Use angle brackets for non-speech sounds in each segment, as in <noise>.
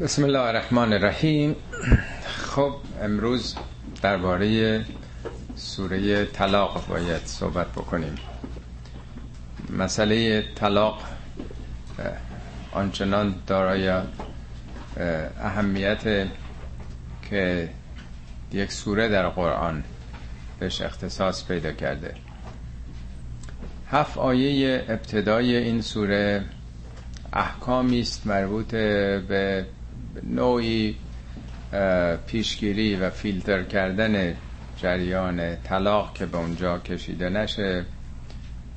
بسم الله الرحمن الرحیم خب امروز درباره سوره طلاق باید صحبت بکنیم. مسئله طلاق آنچنان دارای اهمیت که یک سوره در قرآن بهش اختصاص پیدا کرده. هفت آیه ابتدای این سوره احکامی است مربوط به نوعی پیشگیری و فیلتر کردن جریان طلاق که به اونجا کشیده نشه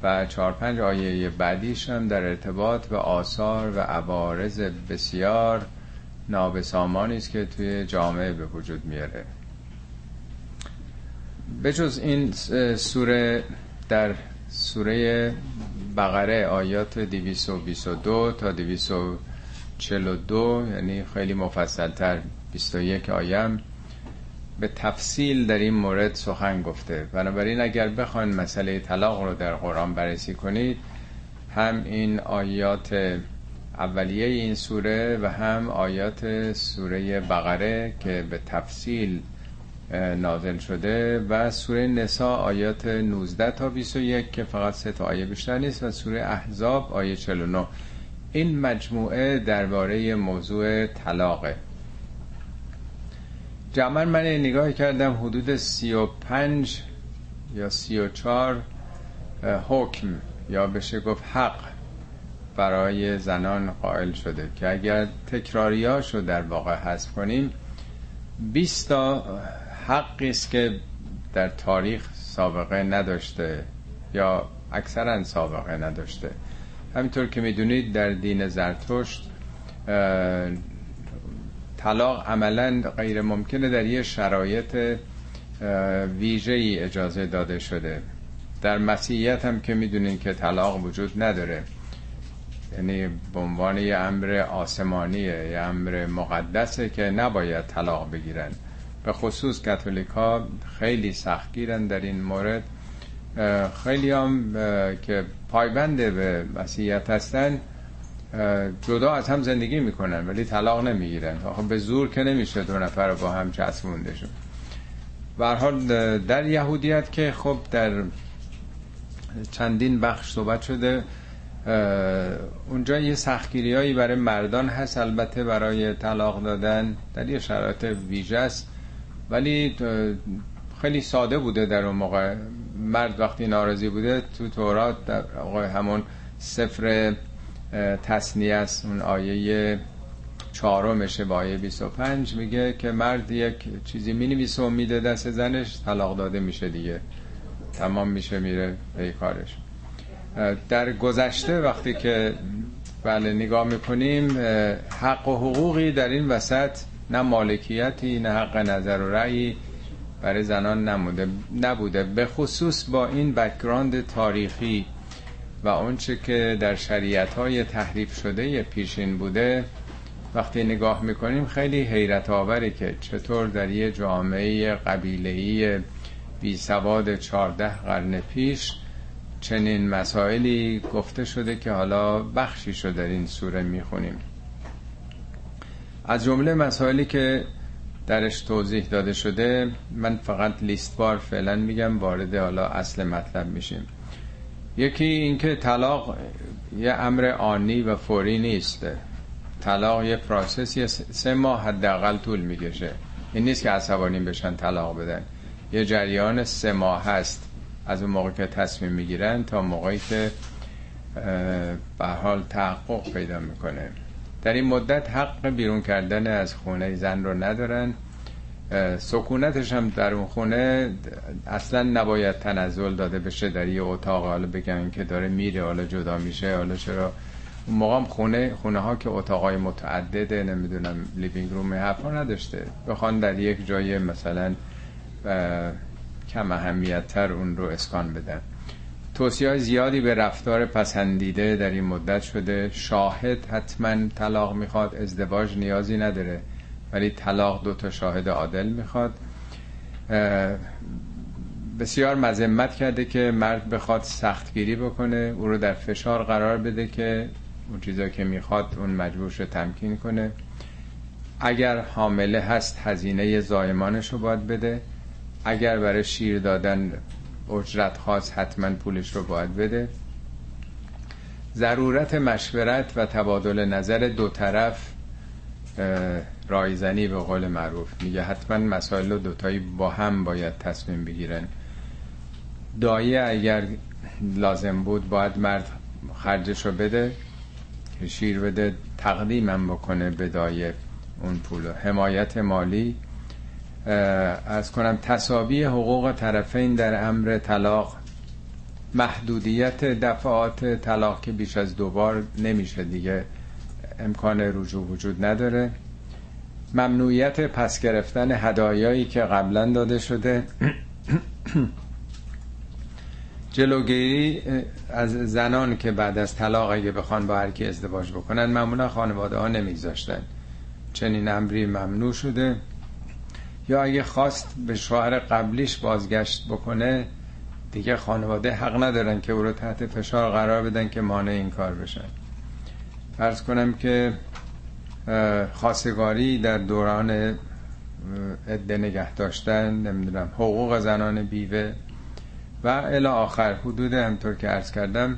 و چهار پنج آیه بعدیش هم در ارتباط به آثار و عوارض بسیار نابسامانی است که توی جامعه به وجود میاره. بجز این سوره در سوره بقره آیات 222 تا 242 یعنی خیلی مفصل تر 21 آیم به تفصیل در این مورد سخن گفته. بنابراین اگر بخواین مسئله طلاق رو در قرآن بررسی کنید هم این آیات اولیه این سوره و هم آیات سوره بقره که به تفصیل نازل شده و سوره نسا آیات 19 تا 21 که فقط سه تا آیه بیشتر نیست و سوره احزاب آیه 49 این مجموعه درباره موضوع طلاقه. جمعا من نگاه کردم حدود 35 یا 34 حکم یا بشه گفت حق برای زنان قائل شده که اگر تکراریاشو در واقع حذف کنیم 20 تا حقی است که در تاریخ سابقه نداشته یا اکثرا سابقه نداشته. همینطور که می‌دونید در دین زرتشت طلاق عملا غیر ممکنه در یه شرایط ویژه ای اجازه داده شده. در مسیحیت هم که می‌دونین که طلاق وجود نداره. یعنی به عنوان یه امر آسمانیه یه امر مقدسه که نباید طلاق بگیرن. به خصوص کاتولیک ها خیلی سختگیرن در این مورد. خیلی هم که پایبند به مسیحیت هستن جدا از هم زندگی می‌کنن ولی طلاق نمی‌گیرن. آخه به زور که نمیشه دو نفر با هم چسبونده شد. حال در یهودیت که خب در چندین بخش صحبت شده اونجا یه سختگیری هایی برای مردان هست البته برای طلاق دادن در یه شرایط ویژه است. ولی خیلی ساده بوده در اون موقع. مرد وقتی ناراضی بوده تو تورات در همون سفر تصنیه است. اون آیه چهارمشه با آیه 25 میگه که مرد یک چیزی می‌نویسه و میده دست زنش طلاق داده میشه دیگه. تمام میشه میره به کارش. در گذشته وقتی که بله نگاه می‌کنیم حق و حقوقی در این وسط نه مالکیتی نه حق نظر و رأیی برای زنان نموده نبوده به خصوص با این background تاریخی و اونچه که در شریعت های تحریف شده پیشین بوده. وقتی نگاه می‌کنیم خیلی حیرت آوره که چطور در یه جامعه قبیله‌ای بی سواد 14 قرن پیش چنین مسائلی گفته شده که حالا بخشی شده در این سوره می‌خونیم. از جمله مسائلی که درش توضیح داده شده من فقط لیست بار فعلا میگم وارد حالا اصل مطلب میشیم. یکی اینکه طلاق یه امر آنی و فوری نیست. طلاق یه پروسسی سه ماه حداقل طول می‌کشه. این نیست که عصبانی بشن طلاق بدن. یه جریان سه ماه هست. از اون موقع که تصمیم می‌گیرن تا موقعی که به حال تحقق پیدا می‌کنه. در این مدت حق بیرون کردن از خونه زن رو ندارن. سکونتش هم در اون خونه اصلا نباید تنزل داده بشه در یه اتاق. حالا بگن که داره میره حالا جدا میشه حالا چرا؟ اون موقع خونه خونه ها که اتاقای متعدده نمی‌دونم لیوینگ روم حرفا نداشته. بخوان در یک جای مثلا کم اهمیت تر اون رو اسکان بدن. توصیه زیادی به رفتار پسندیده در این مدت شده. شاهد حتما طلاق می‌خواد ازدواج نیازی نداره. ولی طلاق دو تا شاهد عادل می‌خواد. بسیار مذمت کرده که مرد بخواد سختگیری بکنه او رو در فشار قرار بده که اون چیزا که می‌خواد اون مجبورش رو تمکین کنه. اگر حامله هست هزینه زایمانش رو باید بده. اگر برای شیر دادن اجرت خاص حتما پولش رو باید بده. ضرورت مشورت و تبادل نظر دو طرف رایزنی به قول معروف میگه حتما مسائل رو دوتایی با هم باید تصمیم بگیرن. دایه اگر لازم بود باید مرد خرجش رو بده شیر بده تقدیمم بکنه به دایه اون پول. حمایت مالی از کنم تصابی حقوق طرفین در امر طلاق محدودیت دفعات طلاق که بیش از دوبار نمیشه دیگه. امکان رجوع وجود نداره. ممنوعیت پس گرفتن هدایایی که قبلا داده شده. جلوگیری از زنان که بعد از طلاق اگه بخوان با هر کی ازدواج بکنن معمولا خانواده ها نمیگذاشتن. چنین امری ممنوع شده. یا اگه خواست به شوهر قبلیش بازگشت بکنه دیگه خانواده حق ندارن که او رو تحت فشار قرار بدن که مانع این کار بشن. فرض کنم که خواستگاری در دوران عده نگه داشتن نمی‌دونم حقوق زنان بیوه و الی آخر حدود همطور که عرض کردم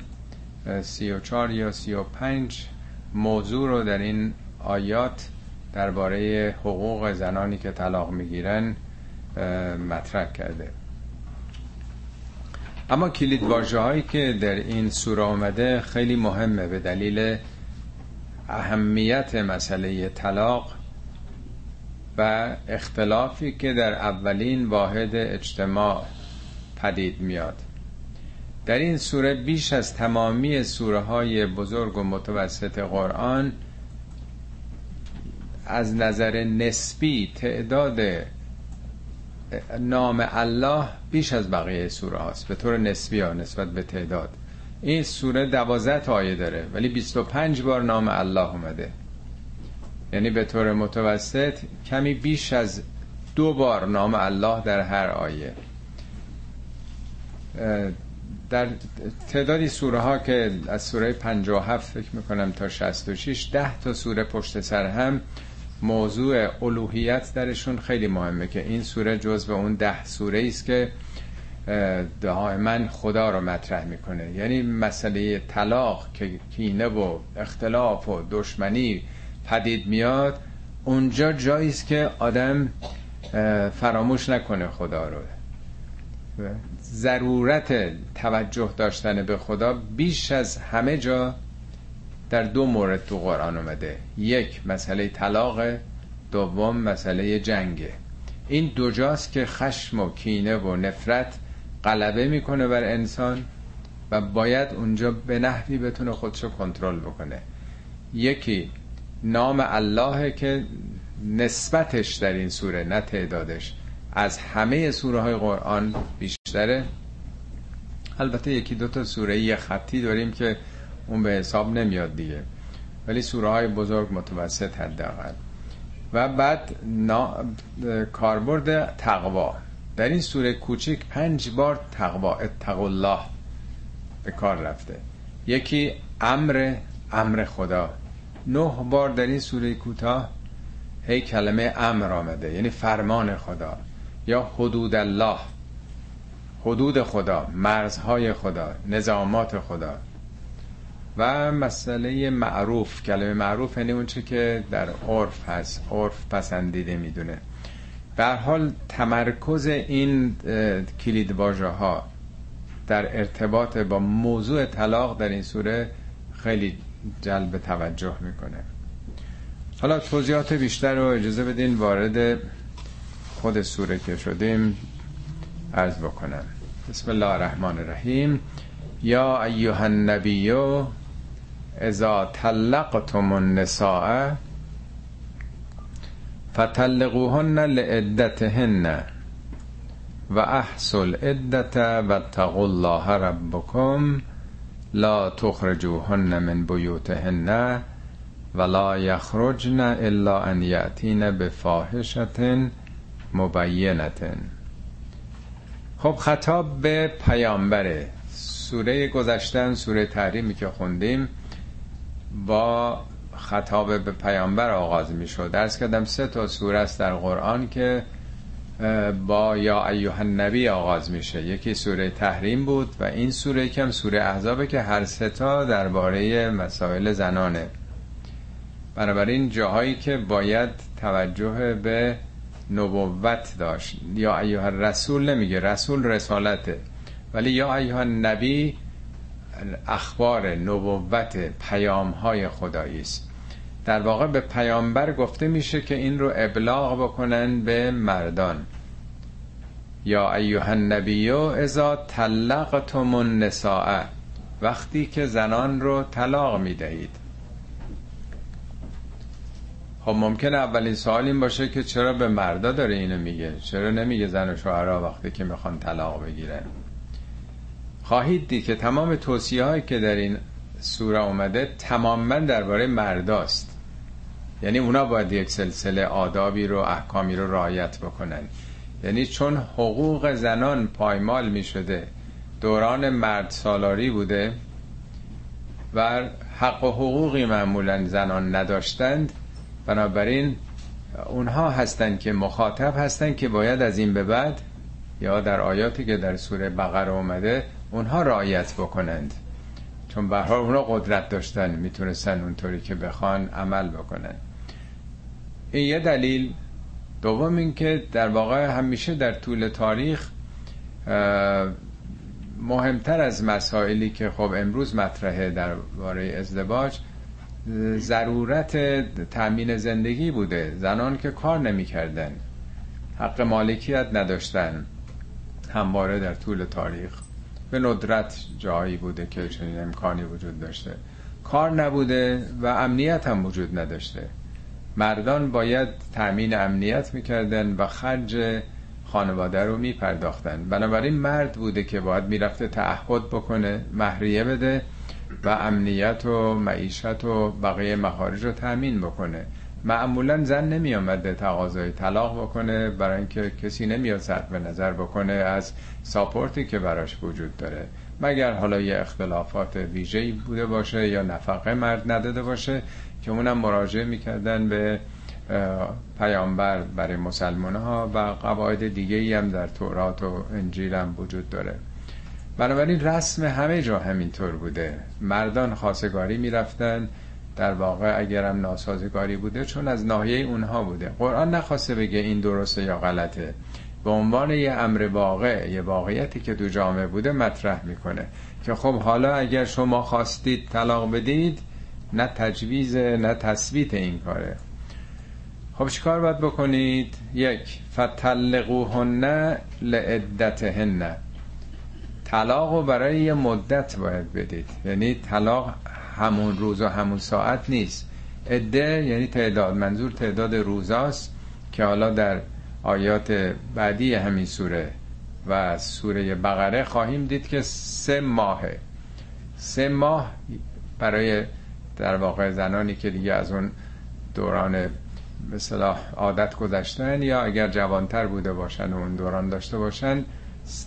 سی و چار یا سی و پنج موضوع رو در این آیات درباره حقوق زنانی که طلاق می‌گیرن مطرح کرده. اما کلید واژه هایی که در این سوره آمده خیلی مهمه به دلیل اهمیت مسئله طلاق و اختلافی که در اولین واحد اجتماع پدید میاد. در این سوره بیش از تمامی سوره های بزرگ و متوسط قرآن از نظر نسبی تعداد نام الله بیش از بقیه سوره هاست. به طور نسبی ها نسبت به تعداد. این سوره دوازده آیه داره ولی 25 بار نام الله اومده. یعنی به طور متوسط کمی بیش از دو بار نام الله در هر آیه. در تعدادی سوره ها که از سوره 57 فکر می‌کنم تا 66 ده تا سوره پشت سر هم موضوع الوهیت درشون خیلی مهمه که این سوره جز به اون ده سوره است که دائما خدا رو مطرح می‌کنه. یعنی مسئله طلاق که کینه و اختلاف و دشمنی پدید میاد اونجا جایی است که آدم فراموش نکنه خدا رو. ضرورت توجه داشتن به خدا بیش از همه جا در دو مورد تو قرآن اومده. یک مسئله طلاق دوم مسئله جنگه این دو جاست که خشم و کینه و نفرت غلبه می‌کنه بر انسان و باید اونجا به نحوی بتونه خودشو کنترل بکنه. یکی نام الله که نسبتش در این سوره نه تعدادش. از همه سوره های قرآن بیشتره. البته یکی دو تا سوره یه خطی داریم که اون به حساب نمیاد دیگه. ولی سوره های بزرگ متوسط حداقل. و بعد نا... کاربرد تقوا. در این سوره کوچیک پنج بار تقوا اتق الله به کار رفته. یکی امر امر خدا. نه بار در این سوره کوتاه هی کلمه امر آمده یعنی فرمان خدا یا حدود الله. حدود خدا مرزهای خدا نظامات خدا. و مسئله معروف کلمه معروف یعنی اون که در عرف هست عرف پسندیده می‌دونه. به حال تمرکز این کلید ها در ارتباط با موضوع طلاق در این سوره خیلی جلب توجه می‌کنه. حالا توضیحات بیشتر رو اجازه بدین وارد خود سوره که شدیم عرض بکنم. بسم الله الرحمن الرحیم. یا ایها النبی اذا طلقتم النساء فطلقوهن لعدتهن و احصل عدت و تقوا الله ربکم لا تخرجوهن من بیوتهن ولا یخرجن الا ان یأتین بفاحشت مبینت خب خطاب به پیامبره سوره گذشتن سوره تحریمی که خوندیم با خطاب به پیامبر آغاز می شد درس کردم سه تا سوره است در قرآن که با یا ایوه النبی آغاز میشه. یکی سوره تحریم بود و این سوره کم سوره احزابه که هر ستا درباره مسائل زنانه. بنابراین جاهایی که باید توجه به نبوت داشت. یا ایوه رسول نمیگه رسول رسالته. ولی یا ایوه نبی اخبار نبوت پیام های خدایی است. در واقع به پیامبر گفته میشه که این رو ابلاغ بکنن به مردان. یا ایوه النبی اذا طلقتم النساء وقتی که زنان رو طلاق می‌دهید. خب ممکنه اولین سوال این باشه که چرا به مردا داره اینو میگه؟ چرا نمیگه زن و شوهرها وقتی که می‌خوان طلاق بگیرن؟ خواهید دید که تمام توصیه هایی که در این سوره اومده تماما درباره مرداست. یعنی اونا باید یک سلسله آدابی رو احکامی رو رعایت بکنن. یعنی چون حقوق زنان پایمال می شده دوران مرد سالاری بوده و حق و حقوقی معمولا زنان نداشتند بنابراین اونها هستند که مخاطب هستند که باید از این به بعد یا در آیاتی که در سوره بقره اومده اونها رعایت بکنند. چون به حال اونها قدرت داشتن می‌تونستن اونطوری که بخوان عمل بکنن. این یه دلیل. دوم اینکه در واقع همیشه در طول تاریخ مهمتر از مسائلی که خب امروز مطرحه درباره ازدواج ضرورت تأمین زندگی بوده. زنان که کار نمی‌کردن حق مالکیت نداشتن. همواره در طول تاریخ. به ندرت جایی بوده که چنین امکانی وجود داشته. کار نبوده و امنیت هم وجود نداشته. مردان باید تأمین امنیت می‌کردن و خرج خانواده رو میپرداختن. بنابراین مرد بوده که باید می‌رفته تعهد بکنه مهریه بده و امنیت و معیشت و بقیه مخارج رو تأمین بکنه. معمولا زن نمی آمده تقاضای طلاق بکنه برای اینکه کسی نمیاد صرف نظر بکنه از ساپورتی که براش وجود داره. مگر حالا یه اختلافات ویژه‌ای بوده باشه یا نفقه مرد نداده باشه که اونم مراجعه می‌کردن به پیامبر برای مسلمان ها و قواعد دیگه ای هم در تورات و انجیل هم وجود داره. بنابراین رسم همه جا همینطور بوده. مردان خاصگاری می‌رفتن. در واقع اگرم ناسازگاری بوده چون از ناحیه اونها بوده. قرآن نخواسته بگه این درسته یا غلطه. به عنوان یه امر واقع یه واقعیتی که دو جامعه بوده مطرح می‌کنه که خب حالا اگر شما خواستید طلاق بدید نه تجویز نه تثبیت این کاره. خب چیکار باید بکنید؟ یک فتلقوهن لعدتهن. طلاق رو برای یه مدت باید بدید. یعنی طلاق همون روز و همون ساعت نیست. عده یعنی تعداد منظور تعداد روزاست که حالا در آیات بعدی همین سوره و سوره بقره خواهیم دید که سه ماهه. سه ماه برای در واقع زنانی که دیگه از اون دوران مثلا عادت گذشتن یا اگر جوانتر بوده باشن و اون دوران داشته باشن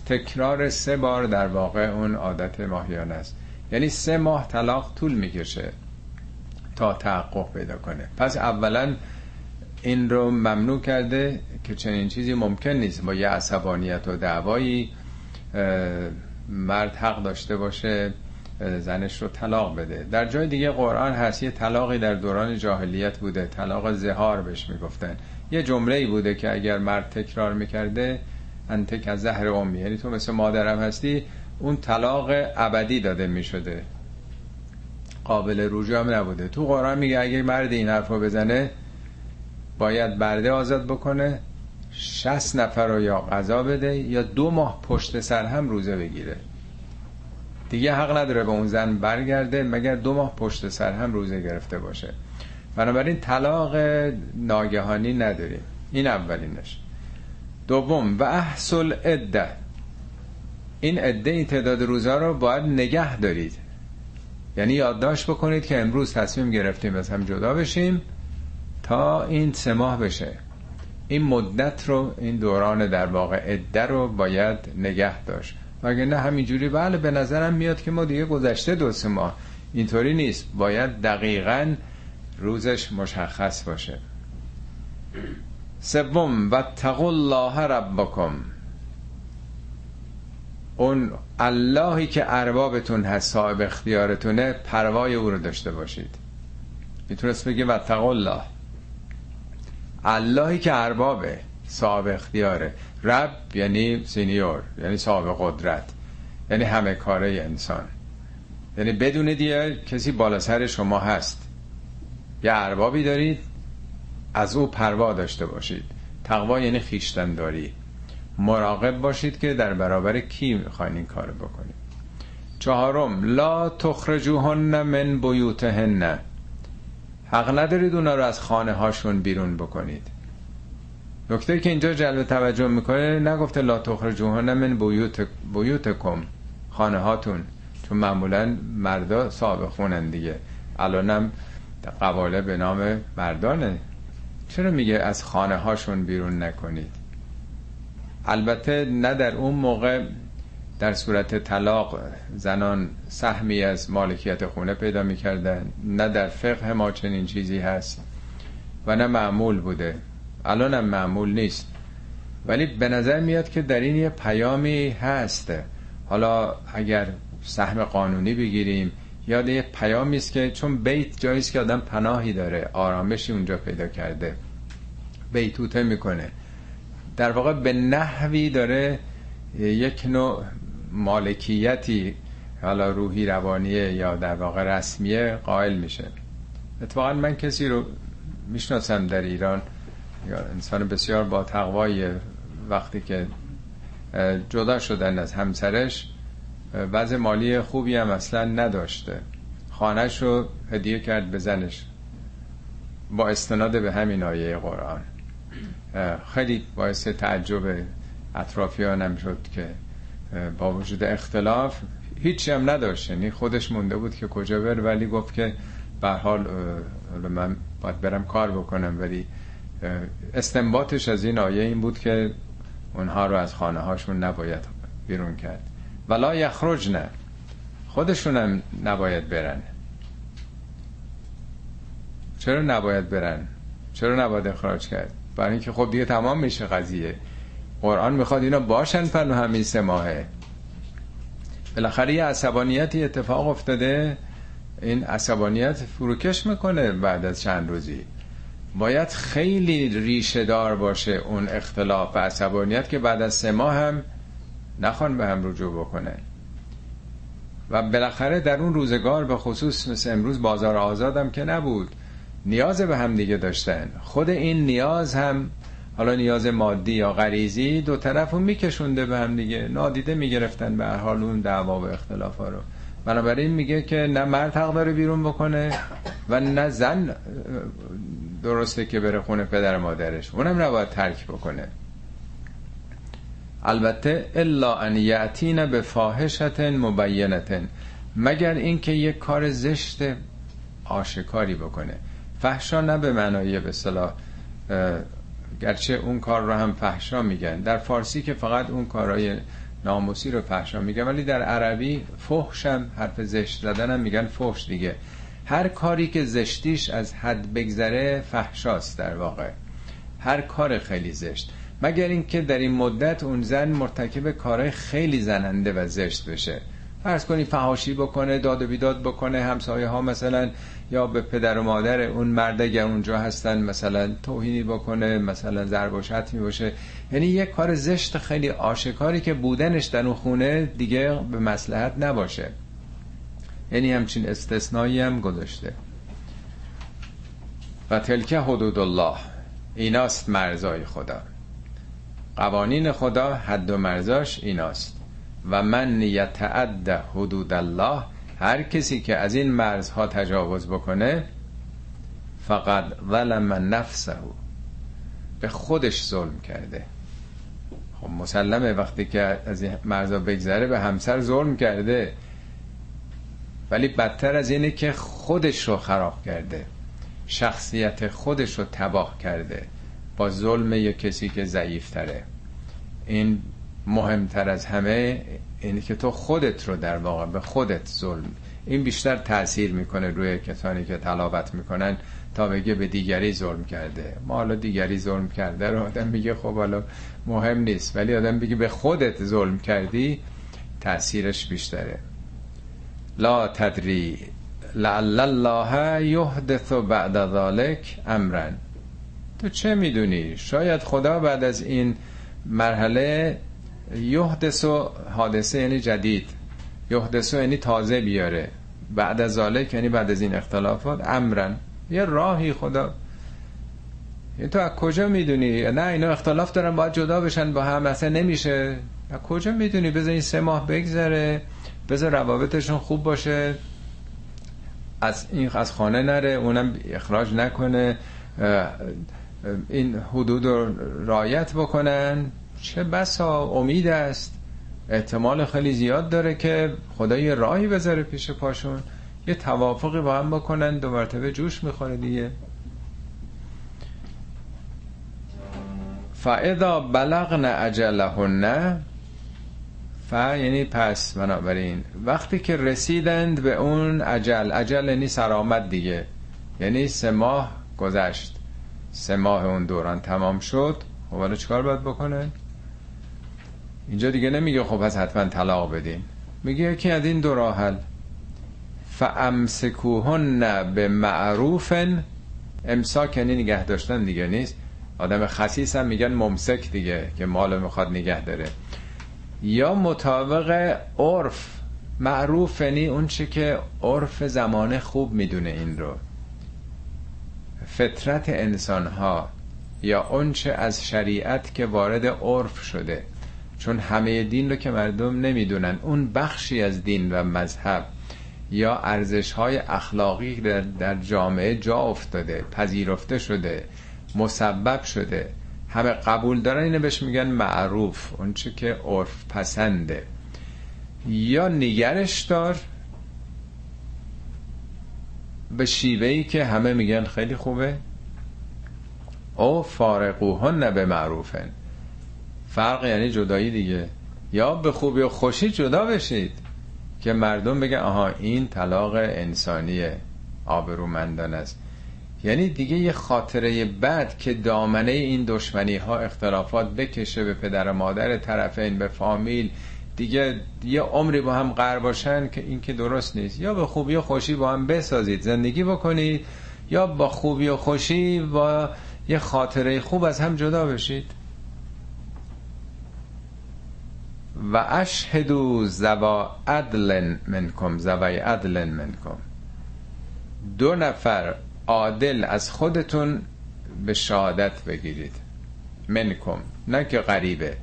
تکرار سه بار در واقع اون عادت ماهیانه است. یعنی سه ماه طلاق طول می‌کشه تا تحقق پیدا کنه. پس اولا این رو ممنوع کرده که چنین چیزی ممکن نیست. با یه عصبانیت و دعوایی مرد حق داشته باشه زنش رو طلاق بده. در جای دیگه قرآن هست یه طلاقی در دوران جاهلیت بوده. طلاق زهار بهش می‌گفتن. یه جمله ای بوده که اگر مرد تکرار می‌کرده انتک از زهر امی. یعنی تو مثل مادرم هستی اون طلاق ابدی داده می‌شده. قابل رجوع هم نبوده. تو قرآن میگه اگه مرد این حرفو بزنه باید برده آزاد بکنه 60 نفر رو یا قضا بده یا دو ماه پشت سر هم روزه بگیره. دیگه حق نداره به اون زن برگرده مگر دو ماه پشت سر هم روزه گرفته باشه. بنابراین طلاق ناگهانی نداریم. این اولینش. دوم و احسل عده. این عده این تعداد روزها رو باید نگه دارید. یعنی یادداشت بکنید که امروز تصمیم گرفتیم از هم جدا بشیم تا این سه ماه بشه. این مدت رو این دوران در واقع عده رو باید نگه داشت. مگه نه همینجوری؟ بله به نظرم میاد که ما دیگه گذشته دو سه ماه. اینطوری نیست. باید دقیقا روزش مشخص باشه. سوم و الله ربکم. اون اللهی که اربابتون هست صاحب اختیارتونه پروای او رو داشته باشید. می‌تونست بگه و الله. اللهی که اربابه صاحب اختیاره. رب یعنی سینیور یعنی صاحب قدرت یعنی همه کاره انسان. یعنی بدون دیگه کسی بالا سر شما هست. یه اربابی دارید از او پروا داشته باشید. تقوا یعنی خیشتن داری مراقب باشید که در برابر کی می‌خواین این کار بکنید. چهارم لا تخرجوهن من بیوتهن. حق ندارید اونا رو از خانه هاشون بیرون بکنید. نکته که اینجا جلب توجه می‌کنه نگفته لا تخرجوهن من بیوت بیوتکم خانه هاتون. چون معمولا مردا صاحب خونن دیگه. الانم قواله به نام مردانه. چرا میگه از خانه هاشون بیرون نکنید؟ البته نه در اون موقع در صورت طلاق زنان سهمی از مالکیت خونه پیدا می‌کردن نه در فقه ما چنین چیزی هست و نه معمول بوده. الان هم معمول نیست. ولی به نظر میاد که در این یه پیامی هست. حالا اگر سهم قانونی بگیریم یاد یه پیامی است که چون بیت جایی که آدم پناهی داره آرامشی اونجا پیدا کرده بیتوته می‌کنه. در واقع به نحوی داره یک نوع مالکیتی حالا روحی روانیه یا در واقع رسمیه قائل میشه. اتفاقا من کسی رو می‌شناسم در ایران. یا انسان بسیار با تقوای وقتی که جدا شدن از همسرش وضع مالی خوبی هم اصلا نداشته. خانهش رو هدیه کرد به زنش. با استناد به همین آیه قرآن. خیلی باعث تعجب اطرافیانم شد که با وجود اختلاف هیچی هم نداشت. یعنی خودش مونده بود که کجا بر ولی گفت که به حال من باید برم کار بکنم. ولی استنباطش از این آیه این بود که اونها رو از خانه هاشون نباید بیرون کرد. ولا یخرج نه خودشون هم نباید برن. چرا نباید برن؟ چرا نباید اخراج کرد؟ برای اینکه خب دیگه تمام میشه قضیه. قرآن می‌خواد اینا باشن پنو همین سه ماهه. بالاخره یه عصبانیتی اتفاق افتاده. این عصبانیت فروکش می‌کنه بعد از چند روزی. باید خیلی ریشه دار باشه اون اختلاف و عصبانیت که بعد از سه ماه هم نخوان به هم رجوع بکنه. و بالاخره در اون روزگار به خصوص مثل امروز بازار آزادم که نبود. نیاز به هم دیگه داشتن. خود این نیاز هم حالا نیاز مادی یا غریزی دو طرف رو میکشونده به هم دیگه. نادیده می‌گرفتن به هر حال اون دعوا و اختلاف ها رو. بنابراین میگه که نه مرد حق داره بیرون بکنه و نه زن درسته که بره خونه پدر مادرش. اونم نباید ترک بکنه. البته الا ان یعتین به فاحشت مبینتن. مگر اینکه یک کار زشت آشکاری بکنه. فحشا نه به معنای به صلاح گرچه اون کار رو هم فحشا میگن. در فارسی که فقط اون کارهای ناموسی رو فحشا میگن ولی در عربی فحشم حرف زشت زدن هم میگن فحش دیگه. هر کاری که زشتیش از حد بگذره فحشاست در واقع. هر کار خیلی زشت. مگر اینکه در این مدت اون زن مرتکب کارهای خیلی زننده و زشت بشه. فرض کنی فهاشی بکنه داد و بیداد بکنه همسایه ها مثلا یا به پدر و مادر اون مرد اگر اونجا هستن مثلا توهینی بکنه مثلا ضرب و شتمی باشه یعنی یک کار زشت خیلی آشکاری که بودنش در اون خونه دیگه به مسلحت نباشه. یعنی همچین استثنایی هم گذاشته. و تلکه حدود الله. ایناست مرزای خدا. قوانین خدا حد و مرزاش ایناست. و من یتعد حدود الله هر کسی که از این مرزها تجاوز بکنه فقط ظلم نفسه. به خودش ظلم کرده. خب مسلمه وقتی که از این مرزها بگذره به همسر ظلم کرده. ولی بدتر از اینه که خودش رو خراب کرده. شخصیت خودش رو تباه کرده. با ظلم یک کسی که ضعیفتره. این مهمتر از همه اینه که تو خودت رو در واقع به خودت ظلم. این بیشتر تاثیر می‌کنه روی کسانی که تلاوت می‌کنن تا بگه به دیگری ظلم کرده. ما حالا دیگری ظلم کرده رو آدم میگه خب حالا مهم نیست ولی آدم بگه به خودت ظلم کردی تاثیرش بیشتره. لا تدری لعل الله یحدث بعد ذلك امرا تو چه می‌دونی؟ شاید خدا بعد از این مرحله یحدث حادثه یعنی جدید. یحدث یعنی تازه بیاره. بعد از ذالک یعنی بعد از این اختلافات امرن. یه راهی خدا. این تو از کجا می‌دونی؟ نه اینا اختلاف دارن باید جدا بشن با هم اصلا نمیشه. از کجا می‌دونی؟ بذار این سه ماه بگذره بذار روابطشون خوب باشه. از این از خانه نره اونم اخراج نکنه. این حدود رو رایت بکنن. چه بسا امید است. احتمال خیلی زیاد داره که خدا یه راهی بذاره پیش پاشون. یه توافقی با هم بکنن دو مرتبه جوش می‌خوره دیگه. فاذا بلغن اجلهن ف یعنی پس بنابراین. وقتی که رسیدند به اون عجل عجل یعنی سرآمد دیگه. یعنی سه ماه گذشت. سه ماه اون دوران تمام شد. خب حالا چیکار باید بکنه اینجا دیگه نمیگه خب پس حتما طلاق بدین. میگه یکی از این دو راه حل فامسکوهن به معروف امساک یعنی نگه داشتن دیگه نیست. آدم خسیس هم میگن ممسک دیگه که مال می‌خواد نگه داره. یا مطابق عرف. معروف یعنی اون چه که عرف زمانه خوب می‌دونه این رو. فطرت انسان ها یا اونچه از شریعت که وارد عرف شده. چون همه دین رو که مردم نمی‌دونن. اون بخشی از دین و مذهب یا ارزش های اخلاقی در, در جامعه جا افتاده پذیرفته شده مسبب شده. همه قبول دارن اینو بهش میگن معروف. اونچه که عرف پسنده. یا نگرش دار به شیوهی که همه میگن خیلی خوبه. او فارقوهن به معروفن. فرق یعنی جدایی دیگه. یا به خوبی و خوشی جدا بشید که مردم بگن آها این طلاق انسانیه آبرومندان است. یعنی دیگه یه خاطره بد که دامنه این دشمنی ها اختلافات بکشه به پدر و مادر طرفین به فامیل. دیگه یه عمری با هم قرار باشن که این که درست نیست. یا به خوبی و خوشی با هم بسازید زندگی بکنید. یا با خوبی و خوشی با یه خاطره خوب از هم جدا بشید. و اشهدو زوا عدل منکم زوای عدل منکم. دو نفر عادل از خودتون به شهادت بگیرید. منکم نه که غریبه.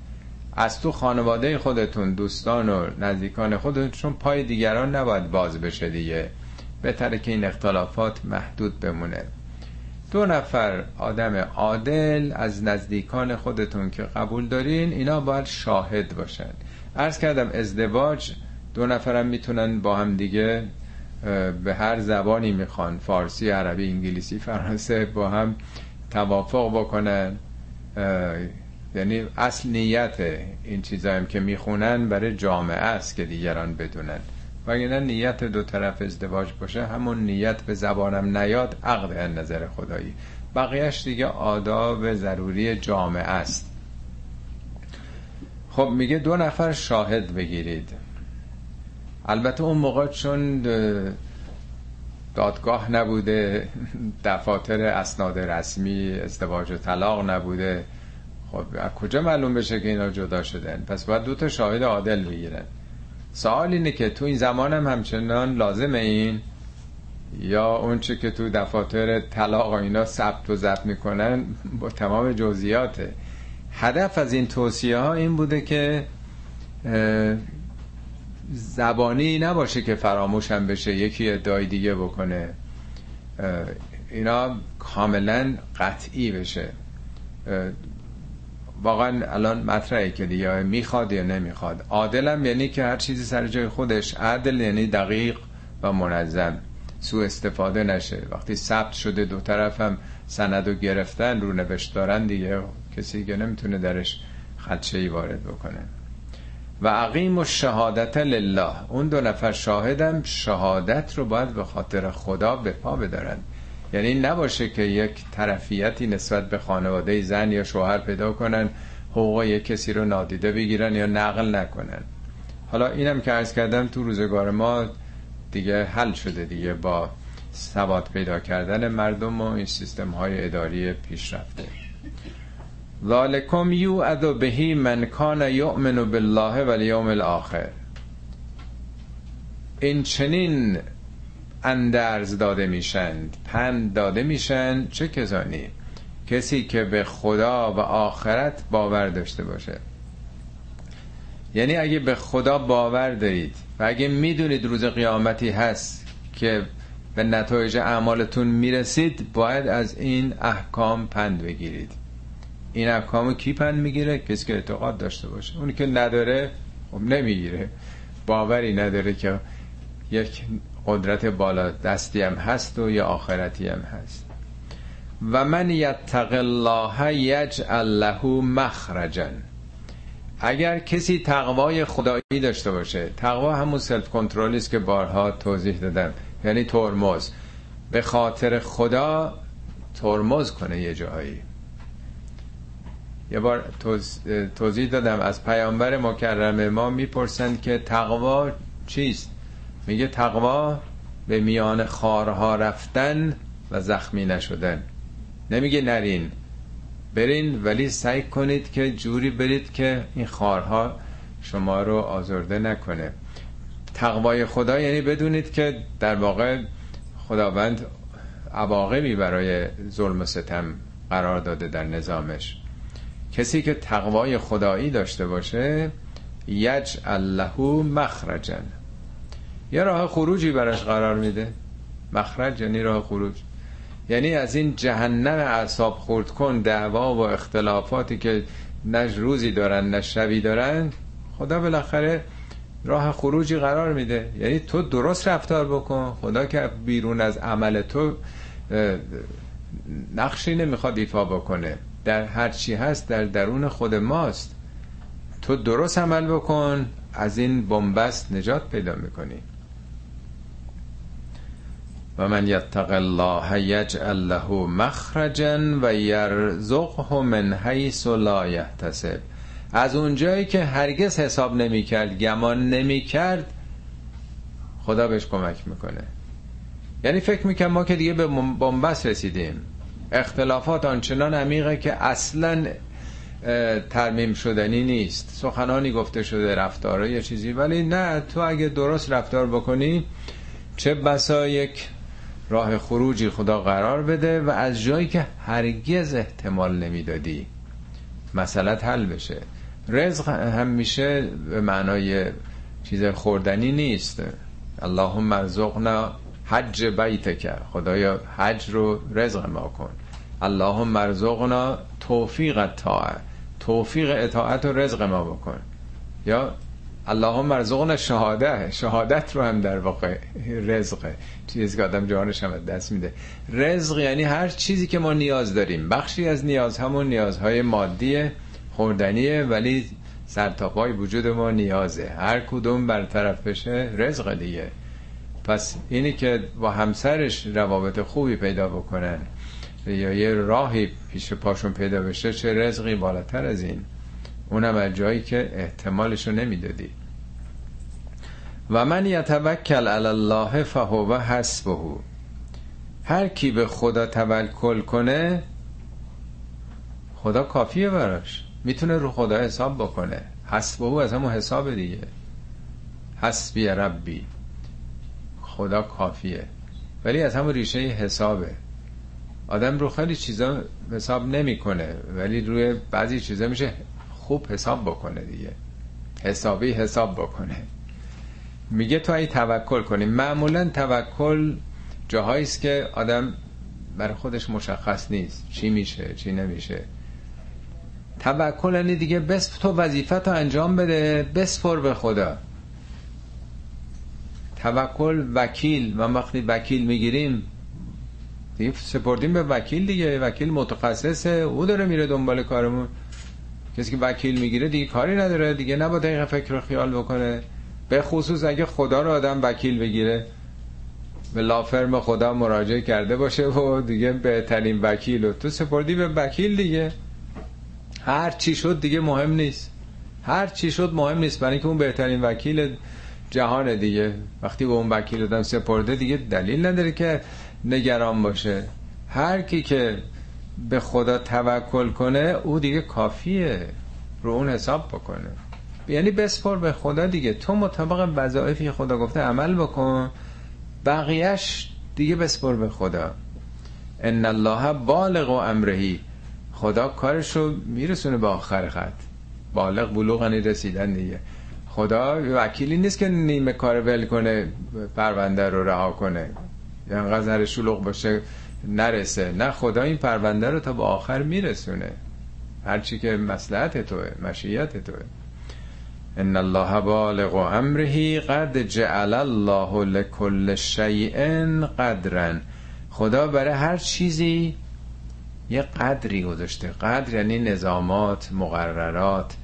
از تو خانواده خودتون دوستان و نزدیکان خودتون چون پای دیگران نباید باز بشه دیگه. بهتره که این اختلافات محدود بمونه. دو نفر آدم عادل از نزدیکان خودتون که قبول دارین اینا باید شاهد باشن. ارز کردم ازدواج دو نفرم می‌تونن با هم دیگه به هر زبانی می‌خوان فارسی عربی انگلیسی فرانسه با هم توافق بکنن. یعنی اصل نیت این چیزایم که می‌خونن برای جامعه است که دیگران بدونن. و اگر نیت دو طرف ازدواج باشه همون نیت به زبانم نیاد عقد نظر خدایی. بقیهش دیگه آداب ضروری جامعه است. خب میگه دو نفر شاهد بگیرید. البته اون موقع چون دادگاه نبوده دفاتر اسناد رسمی ازدواج و طلاق نبوده. خب از کجا معلوم بشه که اینا جدا شدن؟ پس باید دو تا شاهد عادل بگیرن. سوال اینه که تو این زمان هم همچنان لازمه این؟ یا اون چه که تو دفاتر طلاق و اینا ثبت و ضبط می‌کنن با تمام جزئیاته؟ هدف از این توصیه ها این بوده که زبانی نباشه که فراموشم بشه یکی ادعای دیگه بکنه اینا کاملا قطعی بشه. واقعا الان مطرحه که دیگه می‌خواد یا نمی‌خواد. عادلم یعنی که هر چیزی سر جای خودش عدل یعنی دقیق و منظم. سو استفاده نشه. وقتی ثبت شده دو طرفم سند و گرفتن رو نوشت دارن دیگه. کسی که نمی‌تونه درش خدشه ای وارد بکنه. و عقیم و شهادت لله. اون دو نفر شاهدم شهادت رو باید به خاطر خدا به پا بدارن. یعنی نباشه که یک طرفیتی نسبت به خانواده زن یا شوهر پیدا کنن حقوق کسی رو نادیده بگیرن یا نقل نکنن. حالا اینم که عرض کردم تو روزگار ما دیگه حل شده دیگه با سواد پیدا کردن مردم و این سیستم های اداری پیشرفته. ذالکم ادو بهی من کان یؤمن بالله و الیوم الاخر. این چنین اندرز داده میشند پند داده میشن چه کسانی؟ کسی که به خدا و آخرت باور داشته باشه. یعنی اگه به خدا باور دارید و اگه می‌دونید روز قیامتی هست که به نتایج اعمالتون می‌رسید باید از این احکام پند بگیرید. این احکام کی پند می‌گیره؟ کسی که اعتقاد داشته باشه. اونی که نداره خب نمی‌گیره. باوری نداره که یک قدرت بالا دستی هم هست و یا آخرتی هم هست. و من یتق الله یجعل له مخرجا. اگر کسی تقوای خدایی داشته باشه تقوا همون سلف کنترلی است که بارها توضیح دادم. یعنی ترمز. به خاطر خدا ترمز کنه یه جایی. یه بار توضیح دادم. از پیامبر مکرم ما می‌پرسند که تقوا چیست؟ میگه تقوا به میان خارها رفتن و زخمی نشدن. نمیگه نرین. برین ولی سعی کنید که جوری برید که این خارها شما رو آزرده نکنه. تقوای خدا یعنی بدونید که در واقع خداوند عواقبی برای ظلم و ستم قرار داده در نظامش. کسی که تقوای خدایی داشته باشه یج له مخرجن. یه راه خروجی براش قرار میده. مخرج یعنی راه خروج. یعنی از این جهنم اعصاب خورد کن دعوا و اختلافاتی که نه روزی دارن نه شبی دارن. خدا بالاخره راه خروجی قرار میده. یعنی تو درست رفتار بکن. خدا که بیرون از عمل تو نقشی نمی‌خواد ایفا بکنه. در هر چی هست در درون خود ماست. تو درست عمل بکن از این بنبست نجات پیدا می‌کنی. و من یتق الله یجعل له مخرجا و یرزقه من حیث لا یحتسب. از اونجایی که هرگز حساب نمی‌کرد گمان نمی‌کرد خدا بهش کمک می‌کنه. یعنی فکر می‌کنم ما که دیگه به بنبست رسیدیم. اختلافات آنچنان عمیقه که اصلا ترمیم شدنی نیست. سخنانی گفته شده رفتاره یا چیزی. ولی نه تو اگه درست رفتار بکنی چه بسا یک راه خروجی خدا قرار بده و از جایی که هرگز احتمال نمی‌دادی مسئلت حل بشه. رزق میشه به معنای چیز خوردنی نیست. اللهم ارزقنا حج بیتک. خدایا حج رو رزق ما کن. اللهم ارزقنا توفیق طاعه توفیق اطاعت و رزق ما بکن. یا اللهم ارزقنا شهاده شهادت رو هم در واقع رزقه چیزی که آدم جانش هم دست میده. رزق یعنی هر چیزی که ما نیاز داریم. بخشی از نیاز همون نیازهای مادی خوردنیه ولی سرتاپای وجود ما نیازه. هر کدوم برطرف بشه رزق دیگه. پس اینی که با همسرش روابط خوبی پیدا بکنن یا یه راهی پیش پاشون پیدا بشه چه رزقی بالاتر از این؟ اونم از جایی که احتمالش رو نمی‌دادی. و من یتوکل علی الله فهو حسبه. هر کی به خدا توکل کنه خدا کافیه براش. می‌تونه رو خدا حساب بکنه. حسبه از همون حساب دیگه. حسبی ربی. خدا کافیه. ولی از همون ریشه حسابه. آدم رو خیلی چیزا حساب نمی‌کنه ولی روی بعضی چیزا میشه خوب حساب بکنه دیگه. حسابی حساب بکنه. میگه تو ای توکل کنی. معمولا توکل جاهایی است که آدم برای خودش مشخص نیست چی میشه چی نمیشه. توکل یعنی دیگه بس تو وظیفت رو انجام بده بسپر به خدا. توکل وکیل. و وقتی وکیل می‌گیریم دیگه سپردیم به وکیل دیگه. وکیل متخصصه او داره میره دنبال کارمون. کسی که وکیل می‌گیره دیگه کاری نداره. دیگه نباید دقیقه فکر و خیال بکنه. به خصوص اگه خدا رو آدم وکیل بگیره. به لافرم خدا مراجعه کرده باشه و دیگه بهترین وکیل و تو سپردی به وکیل دیگه. هر چی شد دیگه مهم نیست. هر چی شد مهم نیست. برای اینکه اون بهترین وکیل جهان دیگه. وقتی به اون وکیل دادم سپرده دیگه دلیل نداره که نگران باشه. هر کی که به خدا توکل کنه او دیگه کافیه رو اون حساب بکنه. یعنی بسپر به خدا دیگه. تو مطابق وظایفی خدا گفته عمل بکن. بقیهش دیگه بسپر به خدا. ان الله بالغ و امرهی. خدا کارش رو میرسونه به آخر خط. بالغ بلوغنی رسیدن دیگه. خدا وکیلی نیست که نیمه کار ول کنه پرونده رو رها کنه. انقدر شلوغ باشه نرسه. نه خدا این پرونده رو تا به آخر میرسونه. هرچی که مسلحت توه مشیت توه. ان الله بالغ امره قد جعل الله لكل شیء قدرا خدا برای هر چیزی یه قدری گذاشته. قدر یعنی نظامات مقررات.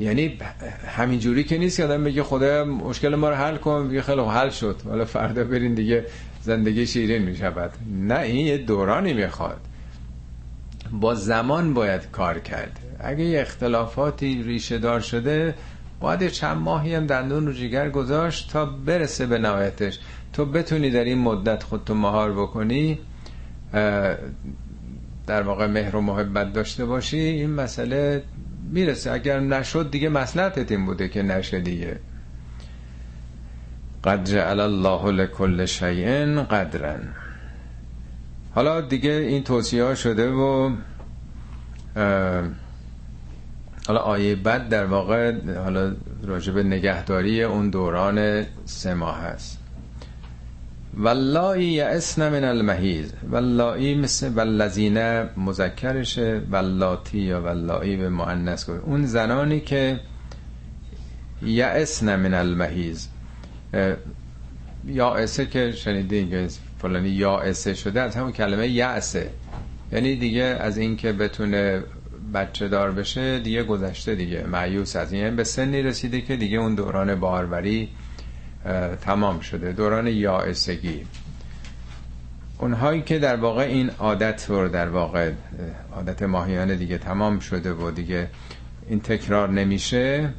یعنی همینجوری که نیست که آدم بگه خدا مشکل ما رو حل کن بگه خیلی حل شد. حالا فردا برین دیگه زندگی شیرین می شود نه این یه دورانی می‌خواد. با زمان باید کار کرد. اگه یه اختلافاتی ریشه دار شده باید چند ماهی هم دندون رو جگر گذاشت تا برسه به نهایتش. تو بتونی در این مدت خودتو مهار بکنی در واقع مهر و محبت داشته باشی این مسئله می‌رسه. اگر نشد دیگه مسلحتت این بوده که نشه دیگه. قد جعل الله لكل شیء قدرا حالا دیگه این توصیه شده و حالا آیه بعد در واقع حالا راجب نگهداری اون دوران سه ماه هست. واللایی یعسن من المحیز واللایی مثل والذین مذکرشه واللاتی یا واللایی به معنیس اون زنانی که یعسن من المحیز یائسه که شنیدین که فلانی یائسه شده از همون کلمه یعسه یعنی دیگه از این که بتونه بچه دار بشه دیگه گذشته دیگه. معیوس از این. یعنی به سنی رسیده که دیگه اون دوران باروری تمام شده. دوران یائسگی. اونهایی که در واقع این عادت رو در واقع عادت ماهیانه دیگه تمام شده و دیگه این تکرار نمیشه.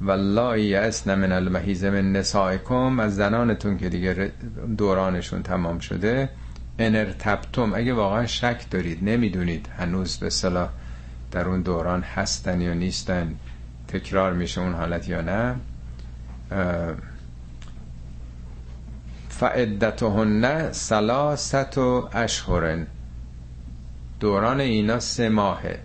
والله یأسن من المحیز من نسائکم. از زنانتون که دیگه دورانشون تمام شده. انرتبتم. اگه واقعا شک دارید نمی‌دونید هنوز به صلاح در اون دوران هستن یا نیستن تکرار میشه اون حالت یا نه. فعدتهن سلاست و اشهرن دوران اینا سه ماهه.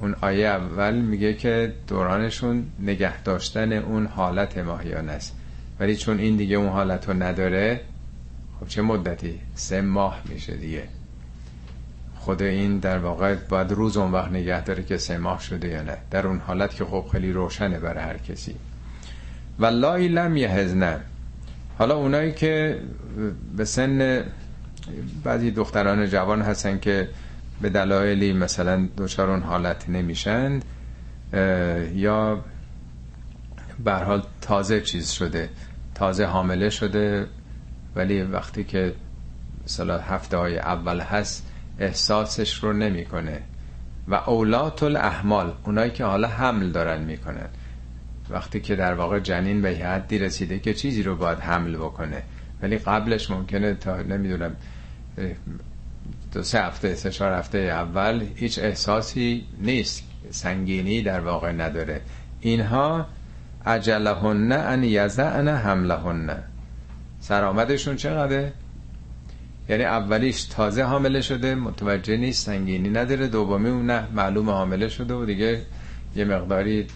اون آیه اول میگه که دورانشون نگه داشتن اون حالت ماهیانه است. ولی چون این دیگه اون حالت رو نداره خب چه مدتی؟ سه ماه میشه دیگه. خود این در واقع باید روز اون وقت نگه داره که سه ماه شده یا نه. در اون حالت که خب خیلی روشنه برای هر کسی. والله لم یهزنه حالا اونایی که به سن بعضی دختران جوان هستن که به دلایلی مثلا دچار اون حالت نمیشند یا به حال تازه چیز شده تازه حامله شده ولی وقتی که مثلا هفته های اول هست احساسش رو نمی‌کنه. و اولات الاحمال اونایی که حالا حمل دارن می‌کنن. وقتی که در واقع جنین به حدی رسیده که چیزی رو باید حمل بکنه. ولی قبلش ممکنه تا نمی‌دونم دو سه هفته سه چهار هفته اول هیچ احساسی نیست سنگینی در واقع نداره. اینها عجلهن ان یزعن حملهن. سرآمدشون چقدره؟ یعنی اولیش تازه حامله شده متوجه نیست سنگینی نداره دومی اون نه معلوم حامله شده و دیگه یه مقداری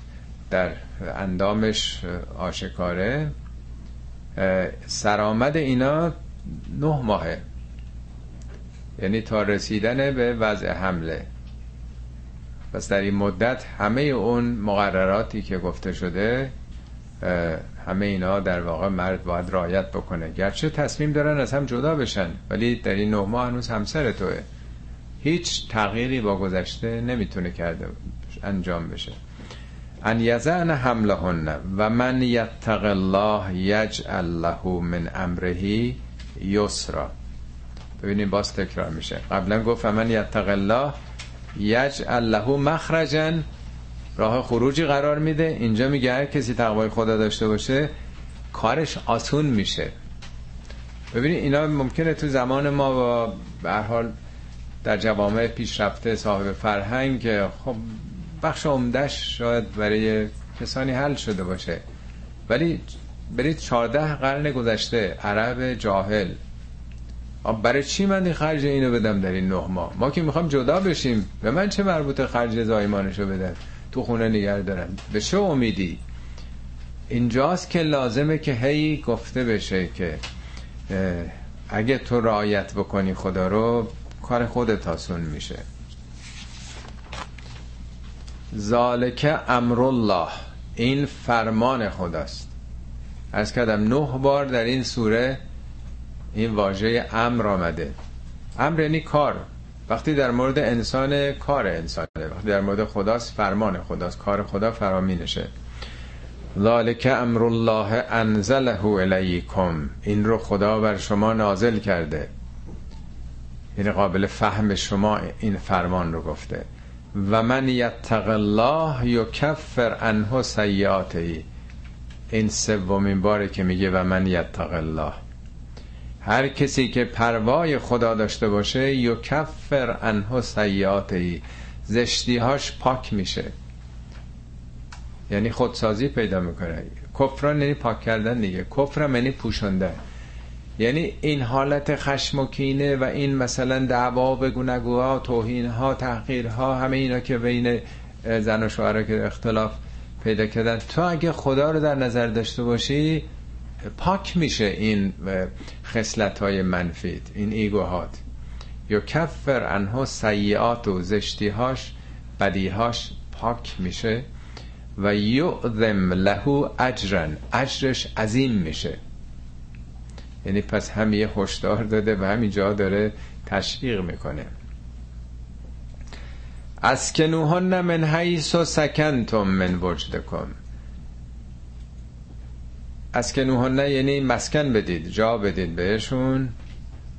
در اندامش آشکاره. سرآمد اینا نه ماهه. یعنی تا رسیدن به وضع حمله. پس در این مدت همه اون مقرراتی که گفته شده همه اینا در واقع مرد باید رایت بکنه. گرچه تصمیم دارن از هم جدا بشن ولی در این نه ماه هنوز همسر توه. هیچ تغییری با گذشته نمی‌تونه کرده انجام بشه. ان یزعن حملهن و من یتق الله یجعل له من امره یسرا. ببینید باز تکرار میشه. قبلا گفت من یتق الله یجعل له مخرجا. راه خروجی قرار میده. اینجا میگه هر کسی تقوای خدا داشته باشه کارش آسون میشه. ببینید اینا ممکنه تو زمان ما با به حال در جوامع پیشرفته صاحب فرهنگ خب بخش عمدهش شاید برای کسانی حل شده باشه. ولی برید 14 قرن گذشته عرب جاهل. برای چی من این خرج اینو بدم در این نه ماه؟ ما که می‌خوام جدا بشیم. به من چه مربوط خرج زایمانشو بدن؟ تو خونه نگر دارم. به چه امیدی؟ اینجاست که لازمه که هی گفته بشه که اگه تو رعایت بکنی خدا رو کار خودت آسون میشه. ذالک امر الله. این فرمان خداست. از کردم نه بار در این سوره این واژه امر آمده. امر یعنی کار. وقتی در مورد انسان کار انسانه. وقتی در مورد خداست فرمان خداست. کار خدا فرامینشه ذالک امر الله انزله الیکم. این رو خدا بر شما نازل کرده. یعنی قابل فهم شما این فرمان رو گفته. و من یتق الله یکفر عنه سیئاته این سومین باره که میگه و من یتق الله هر کسی که پروای خدا داشته باشه یکفر عنه سیئاته زشتیهاش پاک میشه. یعنی خودسازی پیدا می‌کنه. کفران یعنی پاک کردن دیگه. کفرم یعنی پوشنده یعنی این حالت خشم و کینه و این مثلا دعوا بگو نگوها توهین ها تحقیر ها همه اینا که بین زن و شوهر که اختلاف پیدا کردن. تو اگه خدا رو در نظر داشته باشی پاک میشه این خصلت های منفیت این ایگوهات. یا کفر انها سیعات و زشتیهاش بدیهاش پاک میشه و یعظم له اجرن اجرش عظیم میشه. یعنی پس هم یه هشدار داده و همینجا داره تشویق می‌کنه. از کنوهن من حیث و سکنتم من وجدکم. از کنوهن یعنی مسکن بدید جا بدید بهشون.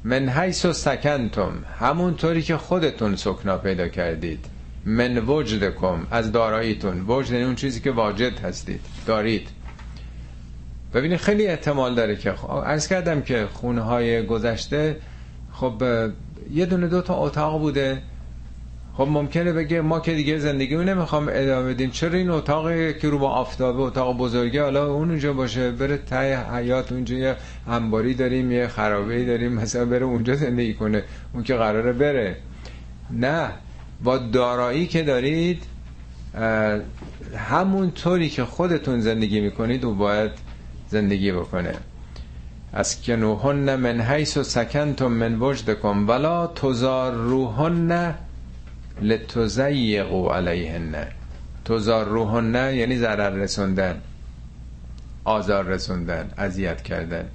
من حیث و سکنتم همونطوری که خودتون سکنا پیدا کردید. من وجدکم از داراییتون. وجد یعنی اون چیزی که واجد هستید. دارید. ببینید خیلی احتمال داره که عرض کردم که خونه های گذشته خب یه دونه دو تا اتاق بوده. خب ممکنه بگه ما که دیگه زندگی رو نمی‌خوام ادامه بدیم. چرا این اتاق که رو با آفتابه اتاق بزرگه حالا اون اونجا باشه بره تای حیات اونجا یه انباری داریم یه خرابه داریم مثلا بره اونجا زندگی کنه اون که قراره بره. نه. با دارایی که دارید همون طوری که خودتون زندگی می‌کنید و باید زندگی بکنه. از کنوهن من حیث و سکنتم من وجدکم ولا تزاروهن لتزیقوا علیهن. تزاروهن یعنی ضرر رسوندن آزار رسوندن اذیت کردن.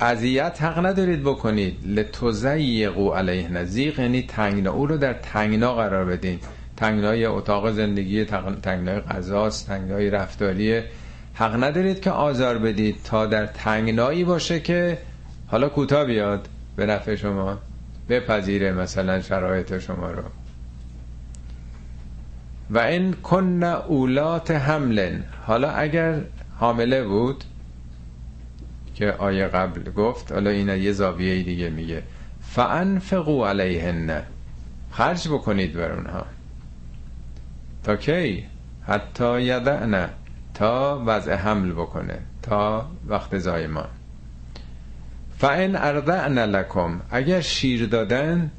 اذیت حق ندارید بکنید. لتزیقوا علیهن. زیق یعنی تنگنا. او رو در تنگنا قرار بدین. تنگنای اتاق زندگی تنگنای غذاست تنگنای رفتاریه. حق ندارید که آزار بدید تا در تنگنایی باشه که حالا کوتاه بیاد به نفع شما بپذیره مثلا شرایط شما رو. و این کن اولات حملن. حالا اگر حامله بود که آیه قبل گفت حالا این یه زاویه دیگه میگه. فانفقوا علیهن. خرج بکنید بر اونها. تا کی؟ حتی یدعن. تا وضع حمل بکنه تا وقت زایمان. فان ارضعن لکم اگر شیر دادن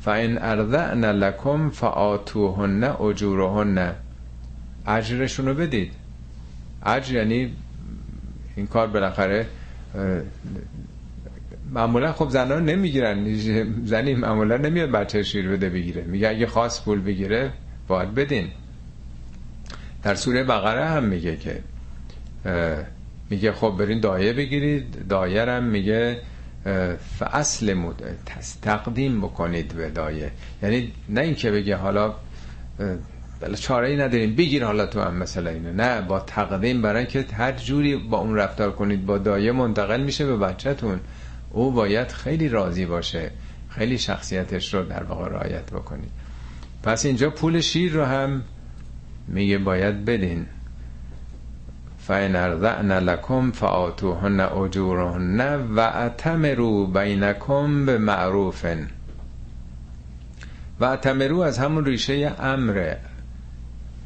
فان ارضعن لکم فآتوهن اجورهن. اجرشون رو بدید. اجر یعنی این کار بالاخره معمولا خب زنان نمی‌گیرن. زنی معمولا نمیاد بچه شیر بده بگیره. میگه اگه خواست پول بگیره باید بدین. در سوره بقره هم میگه که میگه خب برین دایه بگیرید دایه هم میگه فاصل تقدیم بکنید به دایه. یعنی نه اینکه بگه حالا بله چاره ای نداریم بگیر حالا تو هم مثلا اینو. نه با تقدیم برای که هر جوری با اون رفتار کنید با دایه منتقل میشه به بچهتون. او باید خیلی راضی باشه خیلی شخصیتش رو در واقع رعایت بکنید. پس اینجا پول شیر رو هم میگه باید بدین. فین ارضعن لکم فآتوهن اجورهن و اتمرو بینکم به معروفن و اتمرو از همون ریشه امره.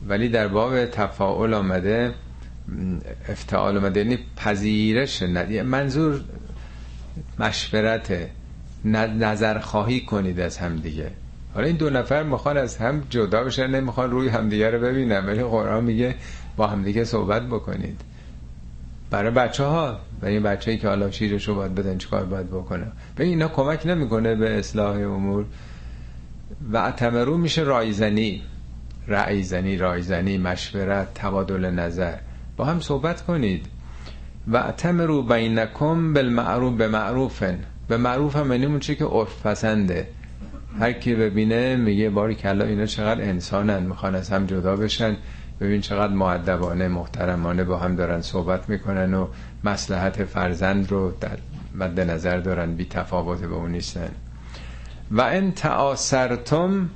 ولی در باب تفاعل آمده افتعال آمده یعنی پذیرش منظور مشورت نظر خواهی کنید از هم دیگه. حالا این دو نفر می‌خوان از هم جدا بشن نمی‌خوان روی همدیگه رو ببینن ولی قرآن میگه با همدیگه صحبت بکنید. برای بچه ها و این بچه که حالا شیرش رو باید بدن چیکار باید بکنه؟ به اینا کمک نمی‌کنه به اصلاح امور. و اتمرو میشه رایزنی. رایزنی رایزنی مشورت تبادل نظر. با هم صحبت کنید. و اتمرو بینکم بالمعروف به معروفن به معروف هم یعنی اون که عرف پسنده. هر کی ببینه میگه باری کلا اینا چقدر انسانن می‌خوان از هم جدا بشن. ببین چقدر معدبانه محترمانه با هم دارن صحبت می‌کنن و مسلحت فرزند رو در مد نظر دارن بی تفاوت به اون نیستن. و ان تعاصرتم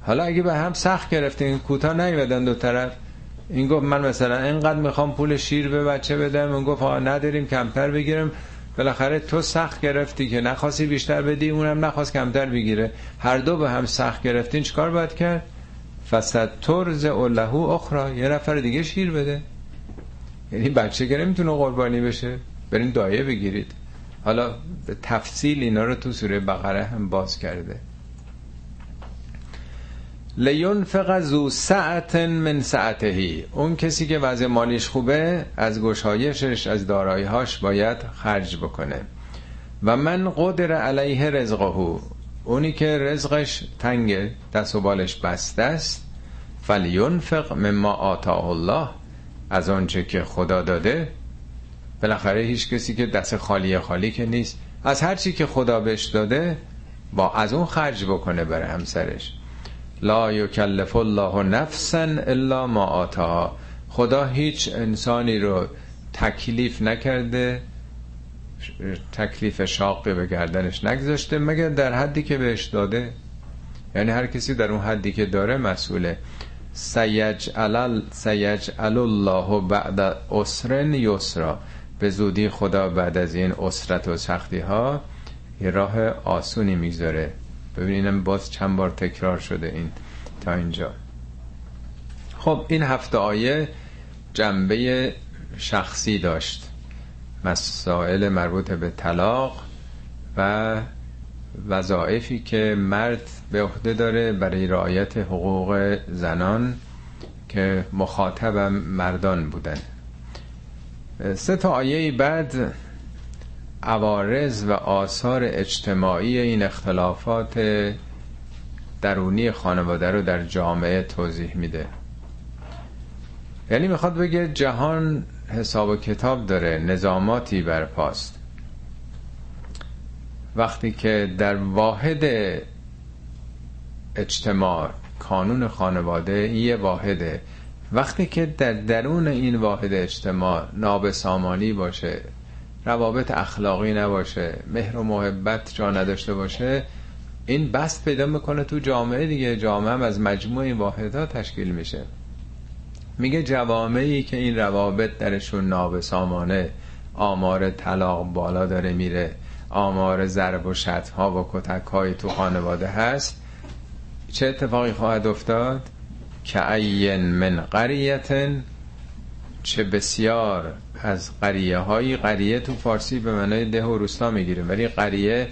حالا اگه به هم سخت گرفتین کوتاه نیومدن دو طرف. این گفت من مثلا اینقدر می‌خوام پول شیر به بچه بدم اون گفت نداریم کمتر بگیرم. بالاخره تو سخت گرفتی که نخواستی بیشتر بدی اونم نخواست کمتر بگیره. هر دو به هم سخت گرفتین چیکار باید کرد؟ فسد ترز اولهو اخرى یه نفر دیگه شیر بده. یعنی بچه که نمی‌تونه قربانی بشه. برین دایه بگیرید. حالا به تفصیل اینا رو تو سوره بقره هم باز کرده. فقط زو سعت من سعتهی اون کسی که وضع مالیش خوبه از گشایشش از داراییهاش باید خرج بکنه. و من قدر علیه رزقهو اونی که رزقش تنگ دست و بالش بسته است فلیونفق مما آتاه الله. از آنچه که خدا داده بالاخره هیچ کسی که دست خالی خالی که نیست از هر چی که خدا بهش داده با از اون خرج بکنه برای همسرش. لا یکلف الله نفسا الا ما آتاها. خدا هیچ انسانی رو تکلیف نکرده تکلیف شاقی به گردنش نگذاشته مگر در حدی که بهش داده؟ یعنی هر کسی در اون حدی که داره مسئوله. سیجعل سیجعل الله بعد اسرن یسرا. به زودی خدا بعد از این اسرت و سختی ها یه راه آسونی می‌ذاره ببینیم باز چند بار تکرار شده این تا اینجا. خب این هفته آیه جنبه شخصی داشت. مسائل مربوط به طلاق و وظایفی که مرد به عهده داره برای رعایت حقوق زنان که مخاطبم مردان بودن. سه تا آیه بعد عوارض و آثار اجتماعی این اختلافات درونی خانواده رو در جامعه توضیح میده. یعنی می‌خواد بگه جهان حساب و کتاب داره نظاماتی برپاست. وقتی که در واحد اجتماع کانون خانواده یه واحده وقتی که در درون این واحد اجتماع نابسامانی باشه روابط اخلاقی نباشه مهر و محبت جا نداشته باشه این بست پیدا می‌کنه تو جامعه دیگه. جامعه هم از مجموع این واحدها تشکیل میشه. میگه جوامعی که این روابط درشون نابسامانه آمار طلاق بالا داره میره آمار ضرب و شتم ها و کتک های تو خانواده هست. چه اتفاقی خواهد افتاد؟ که این من قریتن چه بسیار از قریه های قریه تو فارسی به معنای ده و روستا می‌گیره. ولی قریه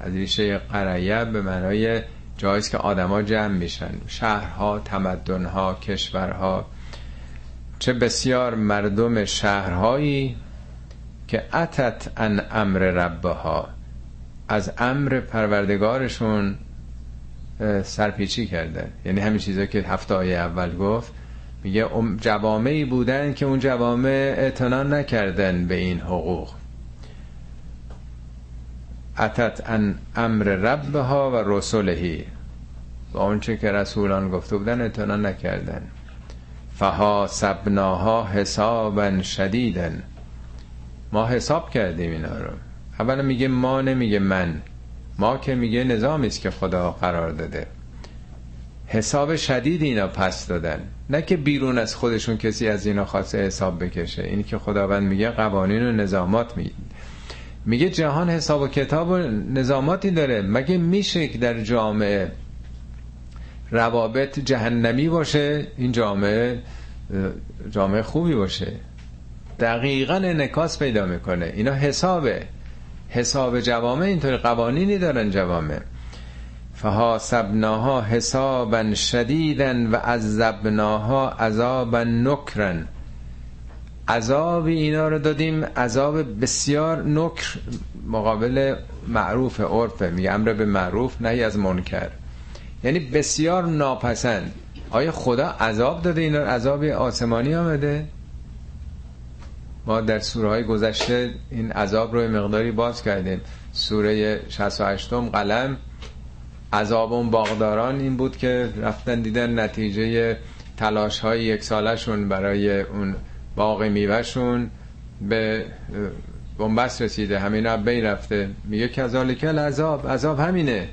از ریشه قریه به معنای جاییست که آدما جمع میشن. شهرها تمدنها کشورها. چه بسیار مردم شهرهایی که اتت ان امر ربها. از امر پروردگارشون سرپیچی کرده یعنی همین چیزا که هفته اول گفت میگه جوامعی بودن که اون جوامع اعتنا نکردن به این حقوق. اتت ان امر ربها و رسولهی با آنچه که رسولان گفته بودن اعتنا نکردن. فها سبناها حسابا شدیدن ما حساب کردیم اینا رو. اولا میگه ما نمیگه من. ما که میگه نظامی که خدا قرار داده. حساب شدید اینا پس دادن. نه که بیرون از خودشون کسی از اینا خواسته حساب بکشه. اینی که خداوند میگه قوانین و نظامات می میگه جهان حساب و کتاب و نظاماتی داره. مگه میشه که در جامعه روابط جهنمی باشه؟ این جامعه جامعه خوبی باشه. دقیقا انکاس پیدا می‌کنه. اینا حسابه. حساب جوامع اینطور قوانینی دارن جوامع. فحاسبناها حسابا شدیدا و عذبناها عذابا نکرن عذاب اینا رو دادیم عذاب بسیار نکر مقابل معروف عرفه. میگه امر به معروف نهی از منکر. یعنی بسیار ناپسند. آیا خدا عذاب داده اینا عذاب آسمانی آمده؟ ما در سوره های گذشته این عذاب رو مقداری باز کردیم. سوره 68 قلم عذاب اون باغداران این بود که رفتن دیدن نتیجه تلاش های یک سالشون برای اون باغ میوهشون به بنبست رسیده. همین بین رفته. میگه کذالک عذاب عذاب همینه.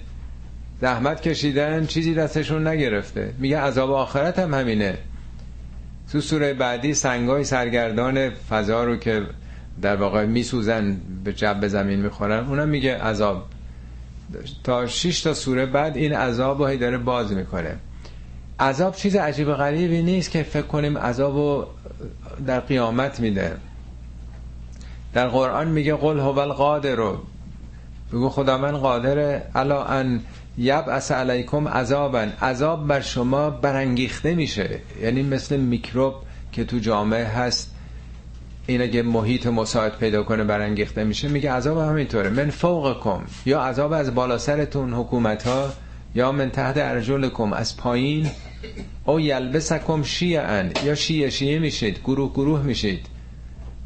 زحمت کشیدن چیزی دستشون نگرفته. میگه عذاب آخرت هم همینه. تو سوره بعدی سنگای سرگردان فضا رو که در واقع میسوزن به جب زمین می‌خورن اونم میگه عذاب. تا 6 تا سوره بعد این عذاب رو داره باز می‌کنه. عذاب چیز عجیب غریبی نیست که فکر کنیم عذاب رو در قیامت میده. در قرآن میگه قل هو القادر. رو بگو خدا من قادر. الا ان یبعث علیکم عذابا. عذاب بر شما برانگیخته میشه. یعنی مثل میکروب که تو جامعه هست. این اگه محیط مساعد پیدا کنه برانگیخته میشه میگه عذاب همینطوره من فوقکم. یا عذاب از بالا سرتون حکومت ها یا من تحت ارجلکم. از پایین او یلبسکم شیعن یا شیعه شیعه میشید. گروه گروه میشید.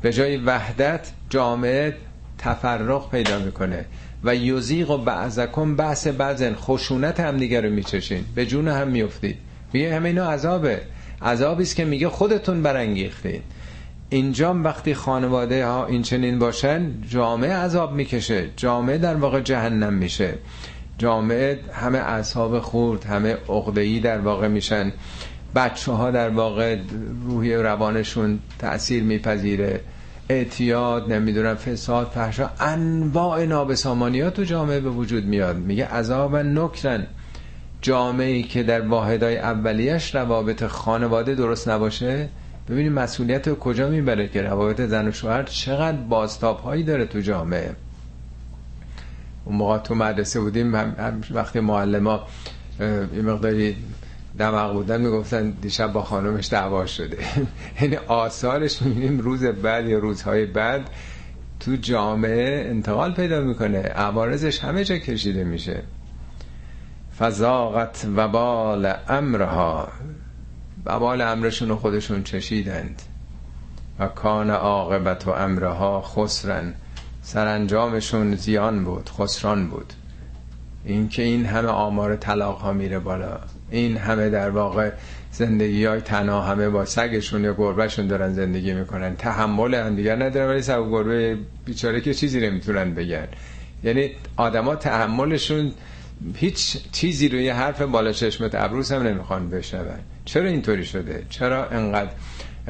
به جای وحدت جامعه تفرق پیدا می‌کنه. و یوزیق و بعضکم بحث بعضن. خشونت هم دیگر رو میچشین. به جون هم میفتید میگه همه اینا عذابه. عذابی است که میگه خودتون برانگیختید اینجا وقتی خانواده ها این چنین باشن جامعه عذاب می‌کشه. جامعه در واقع جهنم میشه. جامعه همه اصحاب خورد همه عقده‌ای در واقع میشن. بچه ها در واقع روحی روانشون تأثیر میپذیره. اعتیاد نمی‌دونم فساد فحشا انواع نابسامانی تو جامعه به وجود میاد. میگه عذاب نکرن جامعه که در واحدای اولیش روابط خانواده درست نباشه ببینید مسئولیت رو کجا می‌بره که روابط زن و شوهر چقدر بازتاب هایی داره تو جامعه. اون موقع تو مدرسه بودیم هم وقتی معلم ها این مقداری دماغ بودن می‌گفتن دیشب با خانمش دعوا شده. <laughs> یعنی آثارش می‌بینیم روز بعد یا روزهای بعد تو جامعه انتقال پیدا می‌کنه. عوارضش همه جا کشیده میشه. فزاقت وبال امرها. وبال امرشون رو خودشون چشیدند. و کان عاقبت و امرها خسرن. سرانجامشون زیان بود خسران بود. اینکه این همه آمار طلاق ها میره بالا. این همه در واقع زندگی های تنها همه با سگشون یا گربهشون دارن زندگی می‌کنن. تحمل هم دیگر ندارن ولی سگ و گربه بیچاره که چیزی نمی‌تونن بگن. یعنی آدما تحملشون هیچ چیزی روی حرف بالا چشمت ابروس هم نمی‌خوان بشنون. چرا اینطوری شده؟ چرا انقدر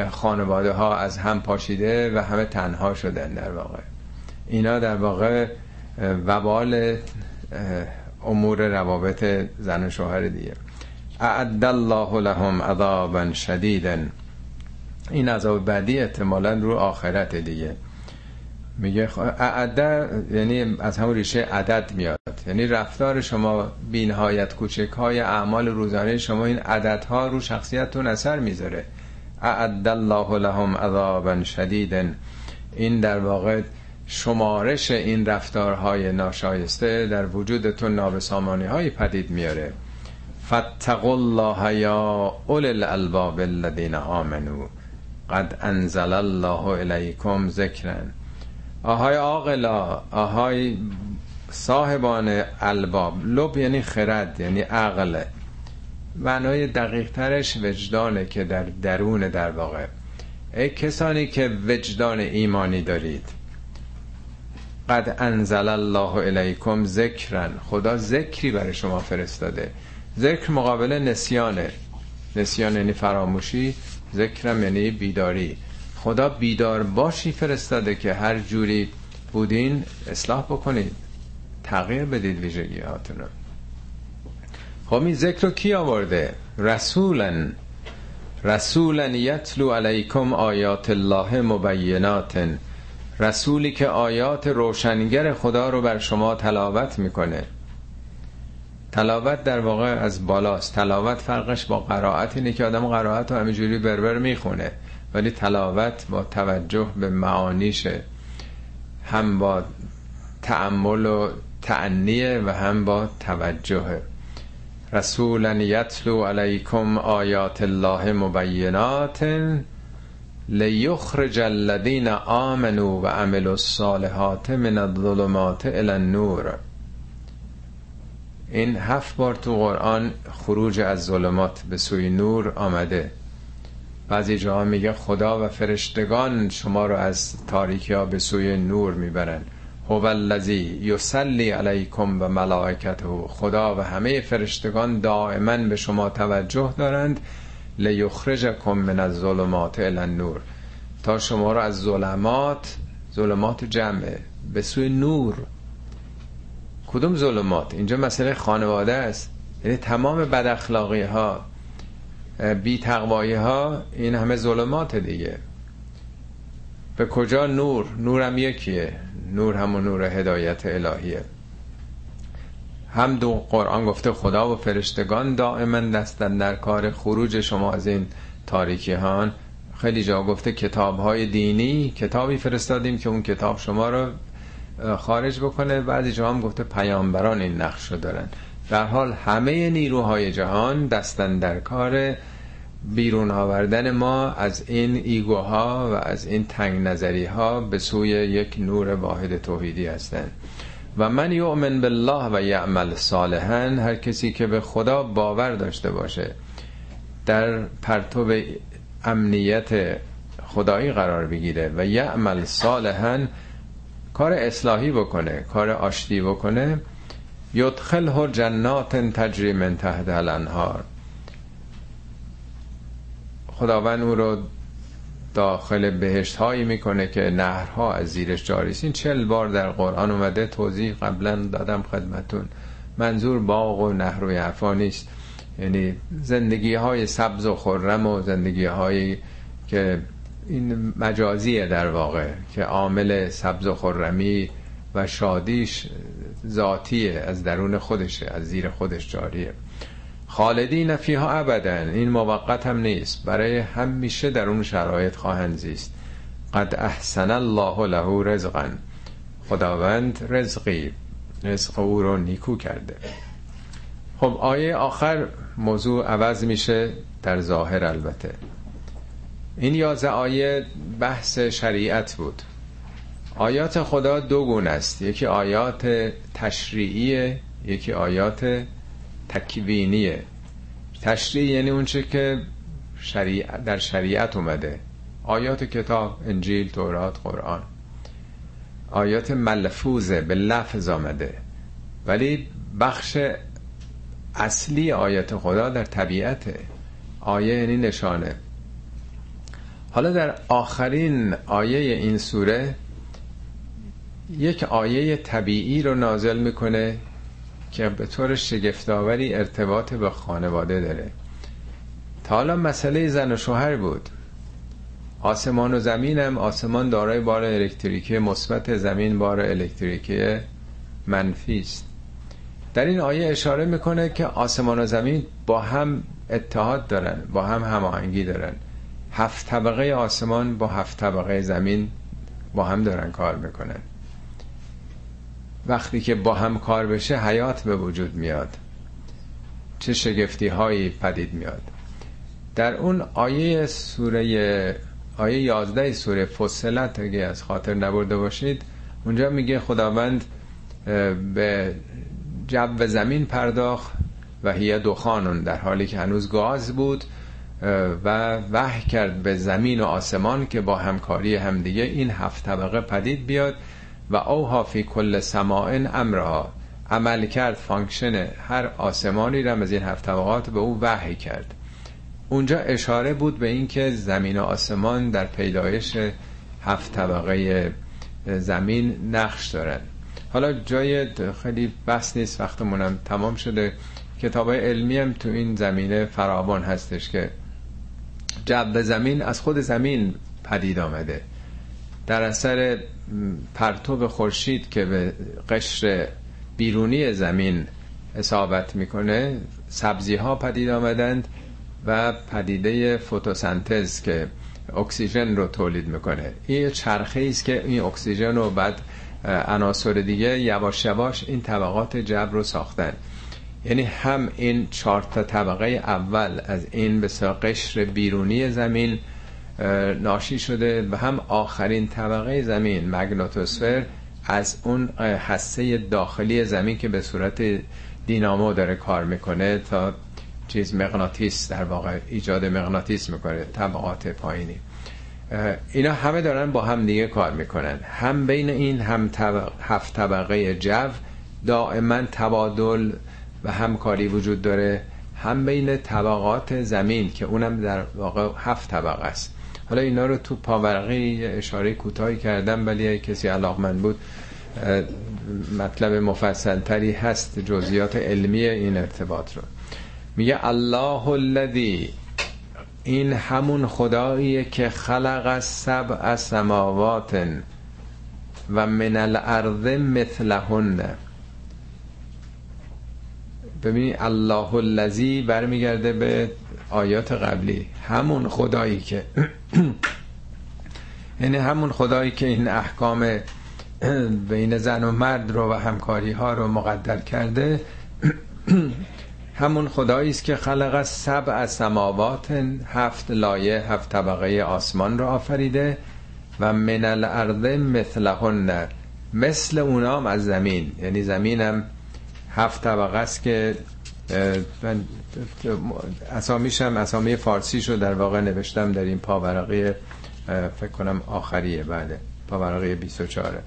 خانواده ها از هم پاشیده و همه تنها شدن در واقع؟ اینا در واقع وبال امور روابط زن و شوهر دیگه. اعد الله لهم عذابا شدیدا. این عذاب بعدی احتمالا رو آخرت دیگه. میگه اعد یعنی از همون ریشه عدد میاد. یعنی رفتار شما بینهایت کوچک های اعمال روزانه شما این عددها رو شخصیتتون اثر می‌ذاره. اعد الله لهم عذابا شدیدا. این در واقع شمارش این رفتارهای ناشایسته در وجودتون نابسامانی های پدید میاره. فاتقوا الله یا اول الالباب الذين آمنوا. قد انزل الله الیکم ذکرا. آهای عاقلا آهای صاحبان الباب. لب یعنی خرد یعنی عقل. معنای دقیق ترش وجدانه که در درون در واقع. ای کسانی که وجدان ایمانی دارید. قد انزل الله الیکم ذکرن خدا ذکری برای شما فرستاده. ذکر مقابل نسیانه. نسیان یعنی فراموشی ذکرم یعنی بیداری. خدا بیدار باشی فرستاده که هر جوری بودین اصلاح بکنید. تغییر بدید ویژگی هاتون خب این ذکر رو کی آورده؟ رسولا رسولا یتلو علیکم آیات الله مبینات رسولی که آیات روشنگر خدا رو بر شما تلاوت می‌کنه. تلاوت در واقع از بالاست. تلاوت فرقش با قرائت اینه که آدم قرائت رو همینجوری بربر می‌خونه. ولی تلاوت با توجه به معانیشه هم با تعمل و تعنیه و هم با توجه. رسولا یتلو علیکم آیات الله مبینات لیخرج الذین آمنوا و عملوا الصالحات من الظلمات الى النور. این هفت بار تو قرآن خروج از ظلمات به سوی نور آمده. بعضی جاها میگه خدا و فرشتگان شما رو از تاریکی ها به سوی نور می‌برن. هو الذی یصلی علیکم و ملائکته. خدا و همه فرشتگان دائما به شما توجه دارند. لیخرجکم من الظلمات الى النور. تا شما رو از ظلمات ظلمات جمعه به سوی نور. کدوم ظلمات؟ اینجا مسئله خانواده است. یعنی تمام بد ها بی تقوایی ها این همه ظلمات دیگه. به کجا نور؟ نورم یکیه. نور همون نور هدایت الهیه. هم دو قرآن گفته خدا و فرشتگان دائما دستن در کار خروج شما از این تاریکی هان خیلی جا گفته کتاب های دینی کتابی فرستادیم که اون کتاب شما رو خارج بکنه. بعضی جا هم گفته پیامبران این نقش رو دارن. در حال همه نیروهای جهان دستن در کار بیرون آوردن ما از این ایگوها و از این تنگ نظری ها به سوی یک نور واحد توحیدی هستند. و من یؤمن بالله و یعمل صالحا هر کسی که به خدا باور داشته باشه در پرتو امنیت خدایی قرار بگیره و یعمل صالحا کار اصلاحی بکنه کار آشتی بکنه یدخله جنات تجری من تحت الانهار. خداوند او رو داخل بهشت هایی می‌کنه که نهرها از زیرش جاری است. این چل بار در قرآن اومده توضیح قبلا دادم خدمتون. منظور باغ و نهر و عفا نیست. یعنی زندگی های سبز و خرم و زندگی هایی که این مجازیه در واقع که عامل سبز و خرمی و شادیش ذاتیه از درون خودشه از زیر خودش جاریه. خالدین فیها ابدا این موقت هم نیست. برای همیشه در اون شرایط خواهند زیست. قد احسن الله له رزقا. خداوند رزقی رزق او رو نیکو کرده. خب آیه آخر موضوع عوض میشه در ظاهر البته. این یازه آیه بحث شریعت بود. آیات خدا دو گونه است. یکی آیات تشریعیه یکی آیات تکوینیه. تشریع یعنی اونچه که شریع در شریعت اومده. آیات کتاب انجیل تورات قرآن. آیات ملفوظه به لفظ آمده. ولی بخش اصلی آیات خدا در طبیعته. آیه یعنی نشانه. حالا در آخرین آیه این سوره یک آیه طبیعی رو نازل می‌کنه که به طور شگفتآوری ارتباط به خانواده داره. تا حالا مسئله زن و شوهر بود. آسمان و زمین هم آسمان دارای بار الکتریکی مثبت زمین بار الکتریکی منفی است. در این آیه اشاره می‌کنه که آسمان و زمین با هم اتحاد دارن با هم هماهنگی دارن. هفت طبقه آسمان با هفت طبقه زمین با هم دارن کار می‌کنن. وقتی که با هم کار بشه حیات به وجود میاد. چه شگفتی هایی پدید میاد. در اون آیه سوره آیه 11 سوره فصلت اگه از خاطر نبرده باشید اونجا میگه خداوند به جو زمین پرداخت وهي دخان در حالی که هنوز گاز بود و وحی کرد به زمین و آسمان که با همکاری همدیگه این هفت طبقه پدید بیاد. وأوحى في كل سماء أمرها. عمل کرد function هر آسمانی را از این هفت طبقات به او وحی کرد. اونجا اشاره بود به اینکه زمین و آسمان در پیدایش هفت طبقه زمین نقش دارن. حالا جای خیلی بس نیست وقتمونم تمام شده. کتاب علمی هم تو این زمینه فراوان هستش که جو زمین از خود زمین پدید آمده. در اثر پرتو خورشید که به قشر بیرونی زمین اصابت می‌کنه سبزی ها پدید آمدند و پدیده فتوسنتز که اکسیژن رو تولید می‌کنه. این چرخه است که این اکسیژن رو بعد عناصر دیگه یواش یواش این طبقات جبر رو ساختن. یعنی هم این چهار تا طبقه اول از این به قشر بیرونی زمین ناشی شده و هم آخرین طبقه زمین مگناتوسفر از اون حسه داخلی زمین که به صورت دینامو داره کار می‌کنه تا چیز مغناطیس در واقع ایجاد مغناطیس می‌کنه طبقات پایینی. اینا همه دارن با هم دیگه کار می‌کنن. هم بین این هم هفت طبقه جو دائما تبادل و همکاری وجود داره. هم بین طبقات زمین که اونم در واقع هفت طبقه است. حالا اینا رو تو پاورقی اشاره کوتاهی کردم ولی کسی علاقمند بود مطلب مفصل تری هست جزئیات علمی این ارتباط رو. میگه الله الذی این همون خداییه که خلق سبع سماوات و من الارض مثلهن. ببینید الله الذی برمیگرده به آیات قبلی. همون خدایی که <clears throat> یعنی همون خدایی که این احکام بین زن و مرد رو و همکاری ها رو مقدر کرده <clears throat> همون خدایی است که خلق سبع سماوات هفت لایه هفت طبقه آسمان رو آفریده و من الارض مثلهن. مثل اونام از زمین. یعنی زمینم هفت طبقه است که من اسامیشم اسامی فارسی شو در واقع نوشتم در این پاورقی فکر کنم آخریه بله پاورقی 24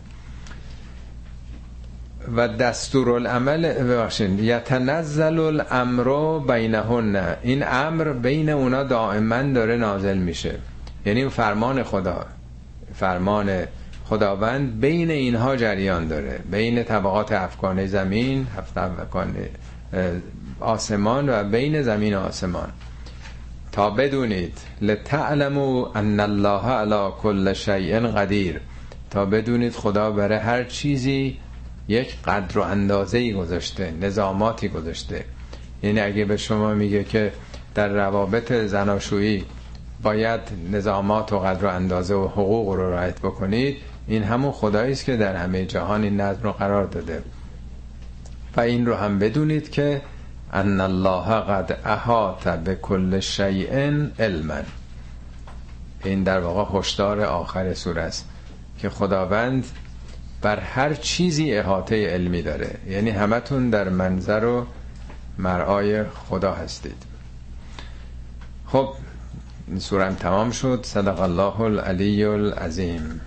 و دستور العمل ببخشید یتنزل الامر بینهن. این امر بین اونا دائما داره نازل میشه. یعنی فرمان خدا فرمان خداوند بین اینها جریان داره. بین طبقات افکان زمین هفت افکان آسمان و بین زمین و آسمان. تا بدونید لتعلموا ان الله علی کل شیء قدیر. تا بدونید خدا برای هر چیزی یک قدر و اندازه گذاشته نظاماتی گذاشته. یعنی اگه به شما میگه که در روابط زناشویی باید نظامات و قدر و اندازه و حقوق رو رعایت بکنید این همون خدایی است که در همه جهان این نظم رو قرار داده. و این رو هم بدونید که ان الله قد احاط به کل شیء علما. این در واقع هشدار آخر سوره است که خداوند بر هر چیزی احاطه علمی داره. یعنی همتون در منظر و مرعای خدا هستید. خب این سورم تمام شد. صدق الله العلی العظیم.